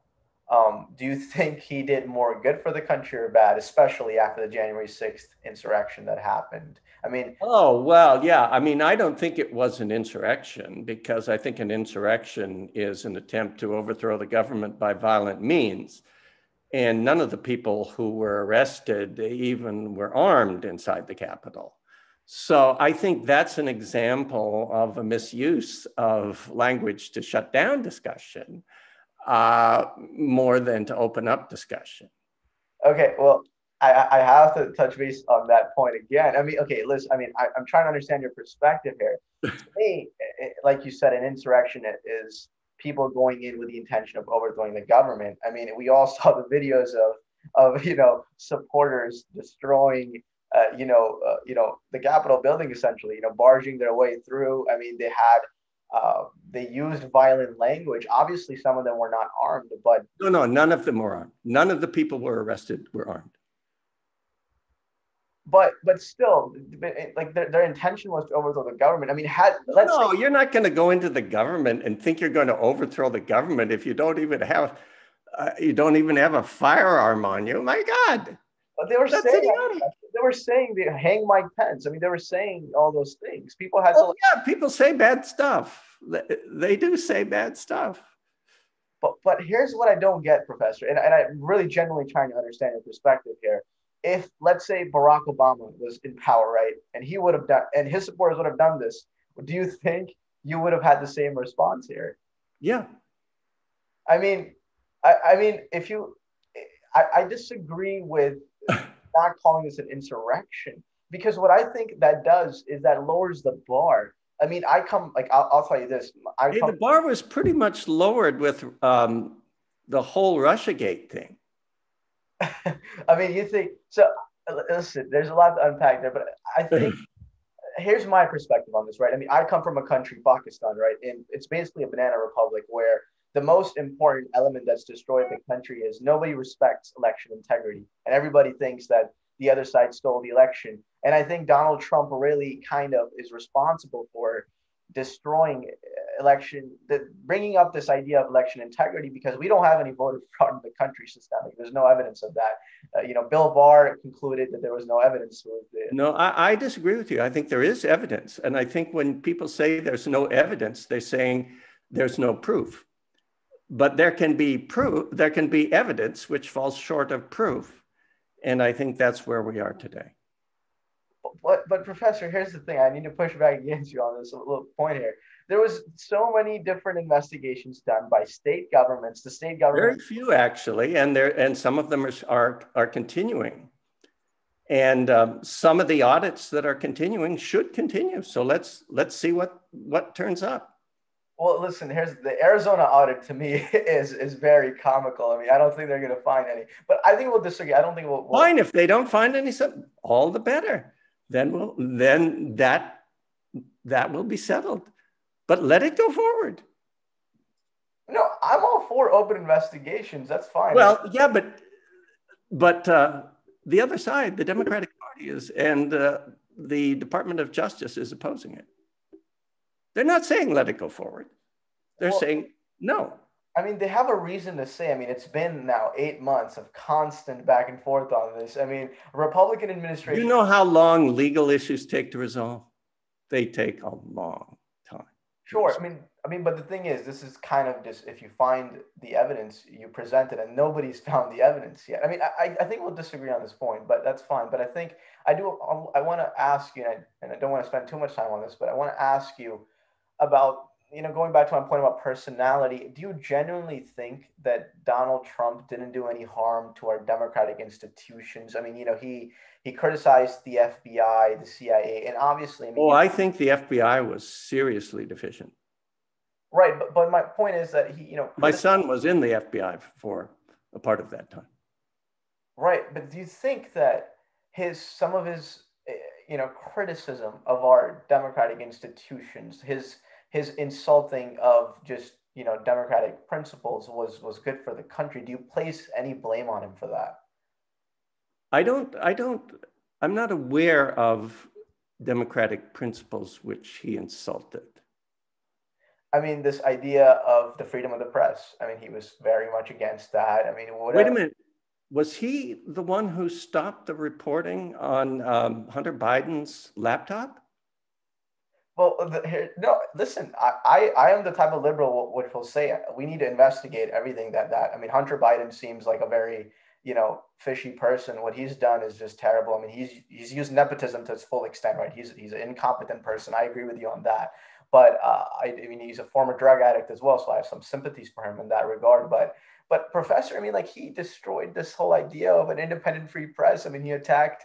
um, do you think he did more good for the country or bad, especially after the January 6th insurrection that happened? I mean, oh, well, yeah. I mean, I don't think it was an insurrection because I think an insurrection is an attempt to overthrow the government by violent means. And none of the people who were arrested even were armed inside the Capitol. So I think that's an example of a misuse of language to shut down discussion uh, more than to open up discussion. Okay, well, I, I have to touch base on that point again. I mean, okay, listen, I mean, I, am trying to understand your perspective here. to me, it, like you said, an insurrection is people going in with the intention of overthrowing the government. I mean, we all saw the videos of, of you know, supporters destroying, uh, you know, uh, you know, the Capitol building essentially, you know, barging their way through. I mean, they had uh, they used violent language. Obviously, some of them were not armed, but no, no, none of them were armed. None of the people were arrested were armed but but still like their, their intention was to overthrow the government i mean had let's no say, you're not going to go into the government and think you're going to overthrow the government if you don't even have uh, you don't even have a firearm on you my god but they were That's saying they were saying they hang Mike Pence. I mean, they were saying all those things. People had oh, to. yeah, people say bad stuff. They, do say bad stuff. But but here's what I don't get, Professor, and, and I'm really genuinely trying to understand your perspective here if let's say Barack Obama was in power, right, and he would have done, and his supporters would have done this, do you think you would have had the same response here? Yeah. I mean, I, I mean, if you, I, I disagree with not calling this an insurrection because what I think that does is that lowers the bar. I mean, I come like I'll, I'll tell you this. I hey, come, the bar was pretty much lowered with um, the whole RussiaGate thing. I mean, you think so? Listen, there's a lot to unpack there, but I think here's my perspective on this, right? I mean, I come from a country, Pakistan, right, and it's basically a banana republic where the most important element that's destroyed the country is nobody respects election integrity, and everybody thinks that the other side stole the election. And I think Donald Trump really kind of is responsible for destroying election, the, bringing up this idea of election integrity because we don't have any voter fraud in the country systemic. There's no evidence of that. Uh, you know, Bill Barr concluded that there was no evidence. No, I, I disagree with you. I think there is evidence. And I think when people say there's no evidence, they're saying there's no proof. But there can be proof, there can be evidence which falls short of proof. And I think that's where we are today. But, but professor, here's the thing. I need to push back against you on this little point here there was so many different investigations done by state governments. The state government very few actually, and there and some of them are are, are continuing. And um, some of the audits that are continuing should continue. So let's let's see what what turns up. Well, listen. Here's the Arizona audit. To me, is is very comical. I mean, I don't think they're going to find any. But I think we'll disagree. I don't think we'll, we'll. Fine. If they don't find any, all the better. Then we'll then that that will be settled but let it go forward. No, I'm all for open investigations. That's fine. Well, yeah, but but uh, the other side, the Democratic Party is, and uh, the Department of Justice is opposing it. They're not saying let it go forward. They're well, saying no. I mean, they have a reason to say. I mean, it's been now eight months of constant back and forth on this. I mean, Republican administration. You know how long legal issues take to resolve? They take a long time. Sure. I mean, I mean, but the thing is, this is kind of just if you find the evidence, you present it, and nobody's found the evidence yet. I mean, I, I think we'll disagree on this point, but that's fine. But I think I do. I want to ask you, and I, and I don't want to spend too much time on this, but I want to ask you about you know going back to my point about personality. Do you genuinely think that Donald Trump didn't do any harm to our democratic institutions? I mean, you know, he he criticized the FBI, the CIA, and obviously. I mean, well, I think the FBI was seriously deficient. Right, but, but my point is that he, you know, my son was in the FBI for a part of that time. Right, but do you think that his some of his you know criticism of our democratic institutions, his his insulting of just you know democratic principles was was good for the country? Do you place any blame on him for that? I don't, I don't, I'm not aware of democratic principles which he insulted. I mean, this idea of the freedom of the press. I mean, he was very much against that. I mean, whatever. wait a minute. Was he the one who stopped the reporting on um, Hunter Biden's laptop? Well, the, here, no. Listen, I, I, I am the type of liberal which will say we need to investigate everything that that. I mean, Hunter Biden seems like a very you know, fishy person. What he's done is just terrible. I mean, he's he's used nepotism to its full extent, right? He's he's an incompetent person. I agree with you on that. But uh, I, I mean, he's a former drug addict as well, so I have some sympathies for him in that regard. But but professor, I mean, like he destroyed this whole idea of an independent free press. I mean, he attacked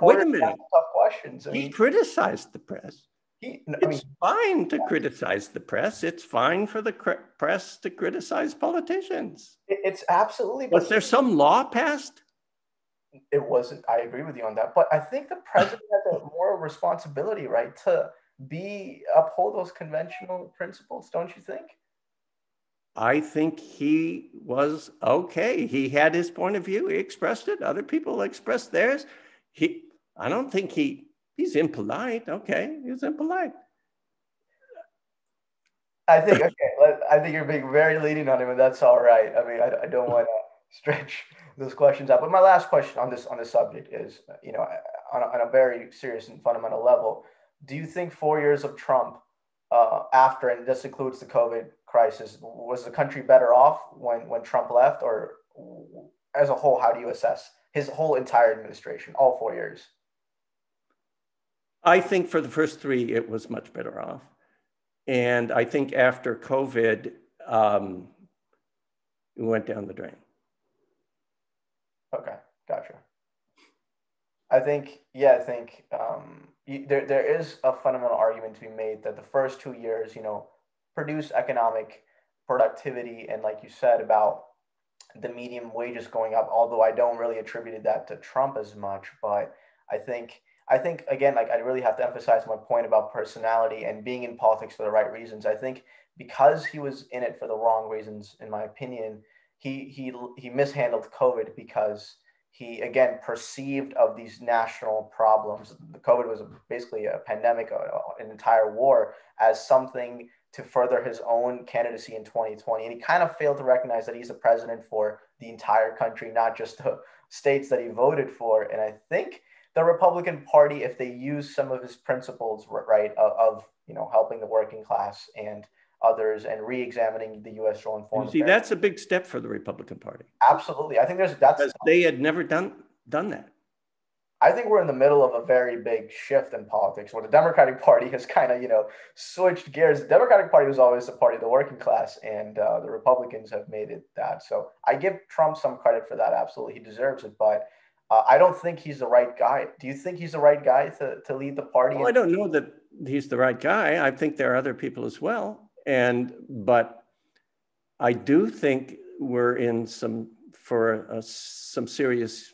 Wait a minute. tough questions. I he mean, criticized the press. he, I It's mean, fine to criticize the press. It's fine for the cr- press to criticize politicians. it- it's absolutely. Was there some law passed? it wasn't i agree with you on that but i think the president has a moral responsibility right to be uphold those conventional principles don't you think I think he was okay. He had his point of view. He expressed it. Other people expressed theirs. He, I don't think he, he's impolite. Okay, he's impolite. i think okay i think you're being very leading on him and that's all right i mean i, I don't want to stretch those questions out but my last question on this on this subject is you know on a, on a very serious and fundamental level do you think four years of trump uh, after and this includes the covid crisis was the country better off when when trump left or as a whole how do you assess his whole entire administration all four years I think for the first three, it was much better off. And I think after COVID, um, it went down the drain. Okay, gotcha. I think, yeah, I think um, there, there is a fundamental argument to be made that the first two years, you know, produce economic productivity and, like you said, about the medium wages going up. Although I don't really attribute that to Trump as much, but I think, I think again, like I really have to emphasize my point about personality and being in politics for the right reasons. I think because he was in it for the wrong reasons, in my opinion, he he he mishandled COVID because he again perceived of these national problems. The COVID was basically a pandemic, uh, uh, an entire war, as something to further his own candidacy in 2020, and he kind of failed to recognize that he's the president for the entire country, not just the states that he voted for. And I think the Republican Party, if they use some of his principles, right, of you know helping the working class and others and re-examining the U.S. role in foreign You see, affairs. that's a big step for the Republican Party Absolutely, I think there's that's. because they had never done done that. I think we're in the middle of a very big shift in politics, where the Democratic Party has kind of you know switched gears. The Democratic Party was always the party of the working class, and uh, the Republicans have made it that. So I give Trump some credit for that. Absolutely, he deserves it, but. Uh, I don't think he's the right guy. Do you think he's the right guy to, to lead the party? Well, I don't know that he's the right guy. I think there are other people as well. And, but I do think we're in some, for some serious,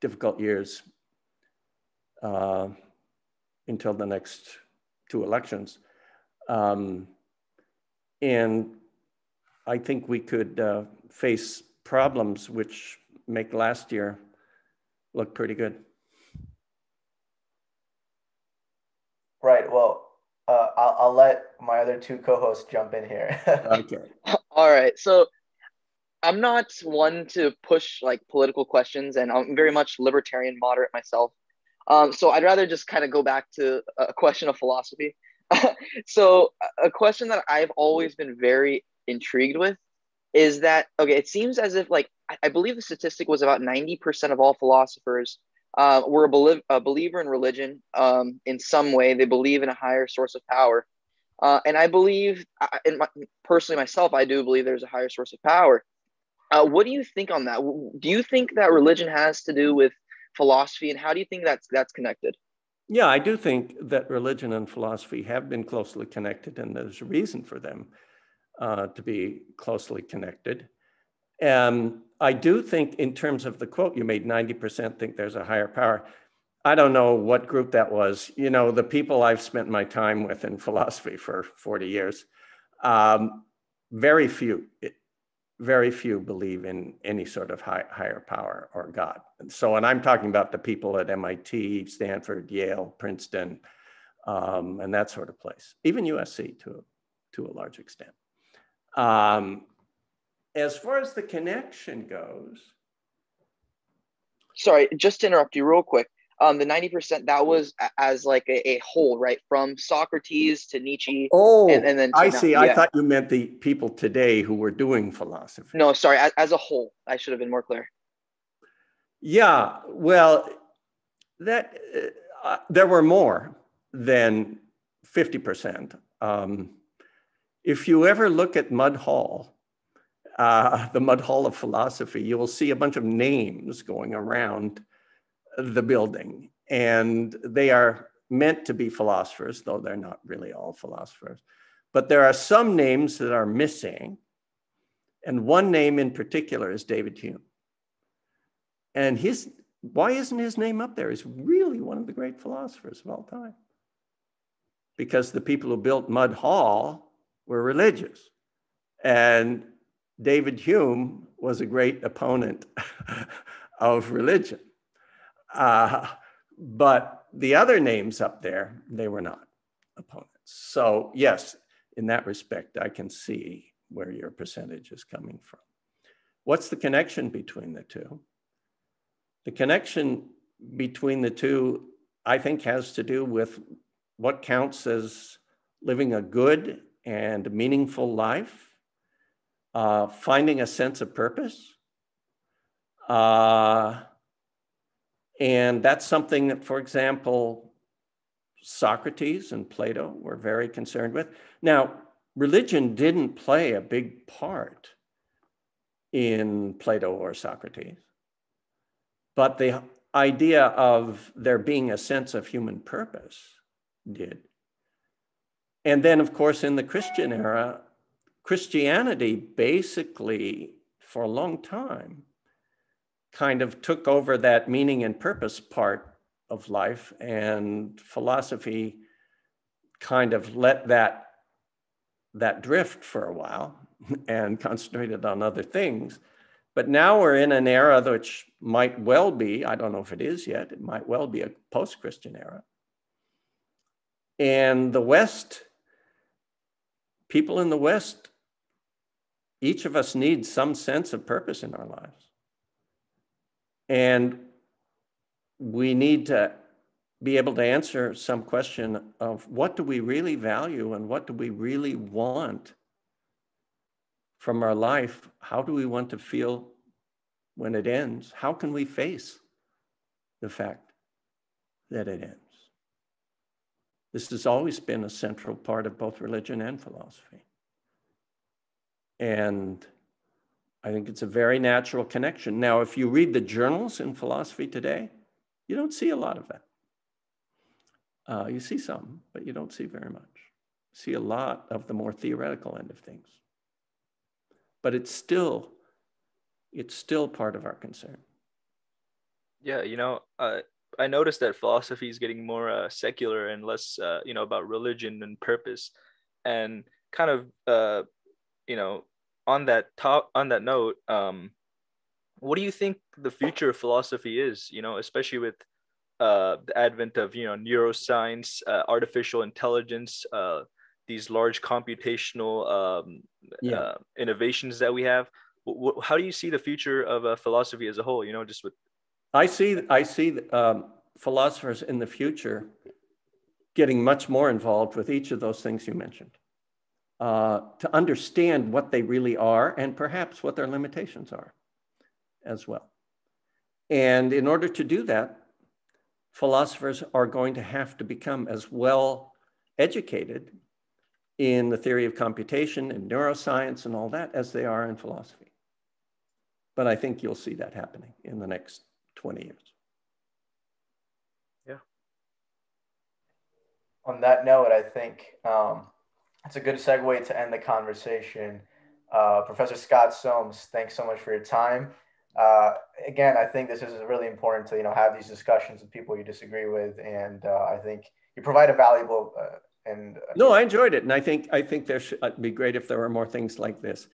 difficult years uh, until the next two elections. Um, and I think we could uh, face problems which make last year look pretty good. Right. Well, I'll, I'll let my other two co-hosts jump in here. Okay. All right. So I'm not one to push like political questions, and I'm very much libertarian moderate myself. Um, so I'd rather just kind of go back to a question of philosophy. so a question that I've always been very intrigued with is that okay? It seems as if like I- I believe the statistic was about 90% of all philosophers uh, were a, a believer in religion um, in some way. They believe in a higher source of power. Uh, and I believe, I- and my, personally myself, I do believe there's a higher source of power. Uh, what do you think on that? Do you think that religion has to do with philosophy, and how do you think that's that's connected? Yeah, I do think that religion and philosophy have been closely connected, and there's a reason for them uh, to be closely connected. Um, I do think, in terms of the quote you made, 90% think there's a higher power. I don't know what group that was. You know, the people I've spent my time with in philosophy for 40 years, um, very few, very few believe in any sort of high, higher power or God. And so, and I'm talking about the people at MIT, Stanford, Yale, Princeton, um, and that sort of place, even USC to, to a large extent. Um, as far as the connection goes, Sorry, just to interrupt you real quick. Um, the 90% that was as like a, a whole, right? From Socrates to Nietzsche. oh, And- and then I see. I thought you meant the people today who were doing philosophy. No, sorry, as, as a whole. I should have been more clear. Yeah, well, that uh, there were more than 50%. Um, if you ever look at Mudd Hall, uh, the Mudd Hall of Philosophy, you will see a bunch of names going around the building. And they are meant to be philosophers, though they're not really all philosophers. But there are some names that are missing. And one name in particular is David Hume. And his, why isn't his name up there? He's really one of the great philosophers of all time. Because the people who built Mudd Hall were religious. And David Hume was a great opponent of religion. Uh, but the other names up there, they were not opponents. So, yes, in that respect, I can see where your percentage is coming from. What's the connection between the two? The connection between the two, I think, has to do with what counts as living a good and meaningful life, uh, finding a sense of purpose. Uh, and that's something that, for example, Socrates and Plato were very concerned with. Now, religion didn't play a big part in Plato or Socrates, but the idea of there being a sense of human purpose did. And then, of course, in the Christian era, Christianity basically, for a long time, kind of took over that meaning and purpose part of life, and philosophy kind of let that that drift for a while and concentrated on other things. But now we're in an era which might well be, I don't know if it is yet, it might well be a post Christian era. And the West, people in the West, each of us needs some sense of purpose in our lives. And we need to be able to answer some question of what do we really value and what do we really want from our life? How do we want to feel when it ends? How can we face the fact that it ends? This has always been a central part of both religion and philosophy. And I think it's a very natural connection. Now, if you read the journals in philosophy today, you don't see a lot of that. Uh, you see some, but you don't see very much. You see a lot of the more theoretical end of things. But it's still, it's still part of our concern. Yeah, you know, uh, I noticed that philosophy is getting more uh, secular and less, uh, you know, about religion and purpose, and kind of, uh, you know, on that top on that note um what do you think the future of philosophy is you know especially with uh, the advent of you know neuroscience uh, artificial intelligence uh, these large computational um, yeah. Uh, innovations that we have w- how do you see the future of uh, philosophy as a whole you know just with i see i see um, philosophers in the future getting much more involved with each of those things you mentioned uh, to understand what they really are and perhaps what their limitations are as well. And in order to do that, philosophers are going to have to become as well educated in the theory of computation and neuroscience and all that as they are in philosophy. But I think you'll see that happening in the next 20 years. Yeah. On that note, I think um, it's a good segue to end the conversation. Uh, Professor Scott Soames, thanks so much for your time. Uh, again, I think this is really important to you know have these discussions with people you disagree with, and uh, I think you provide a valuable uh, and no, I enjoyed it, and I think I think there should uh, be great if there were more things like this.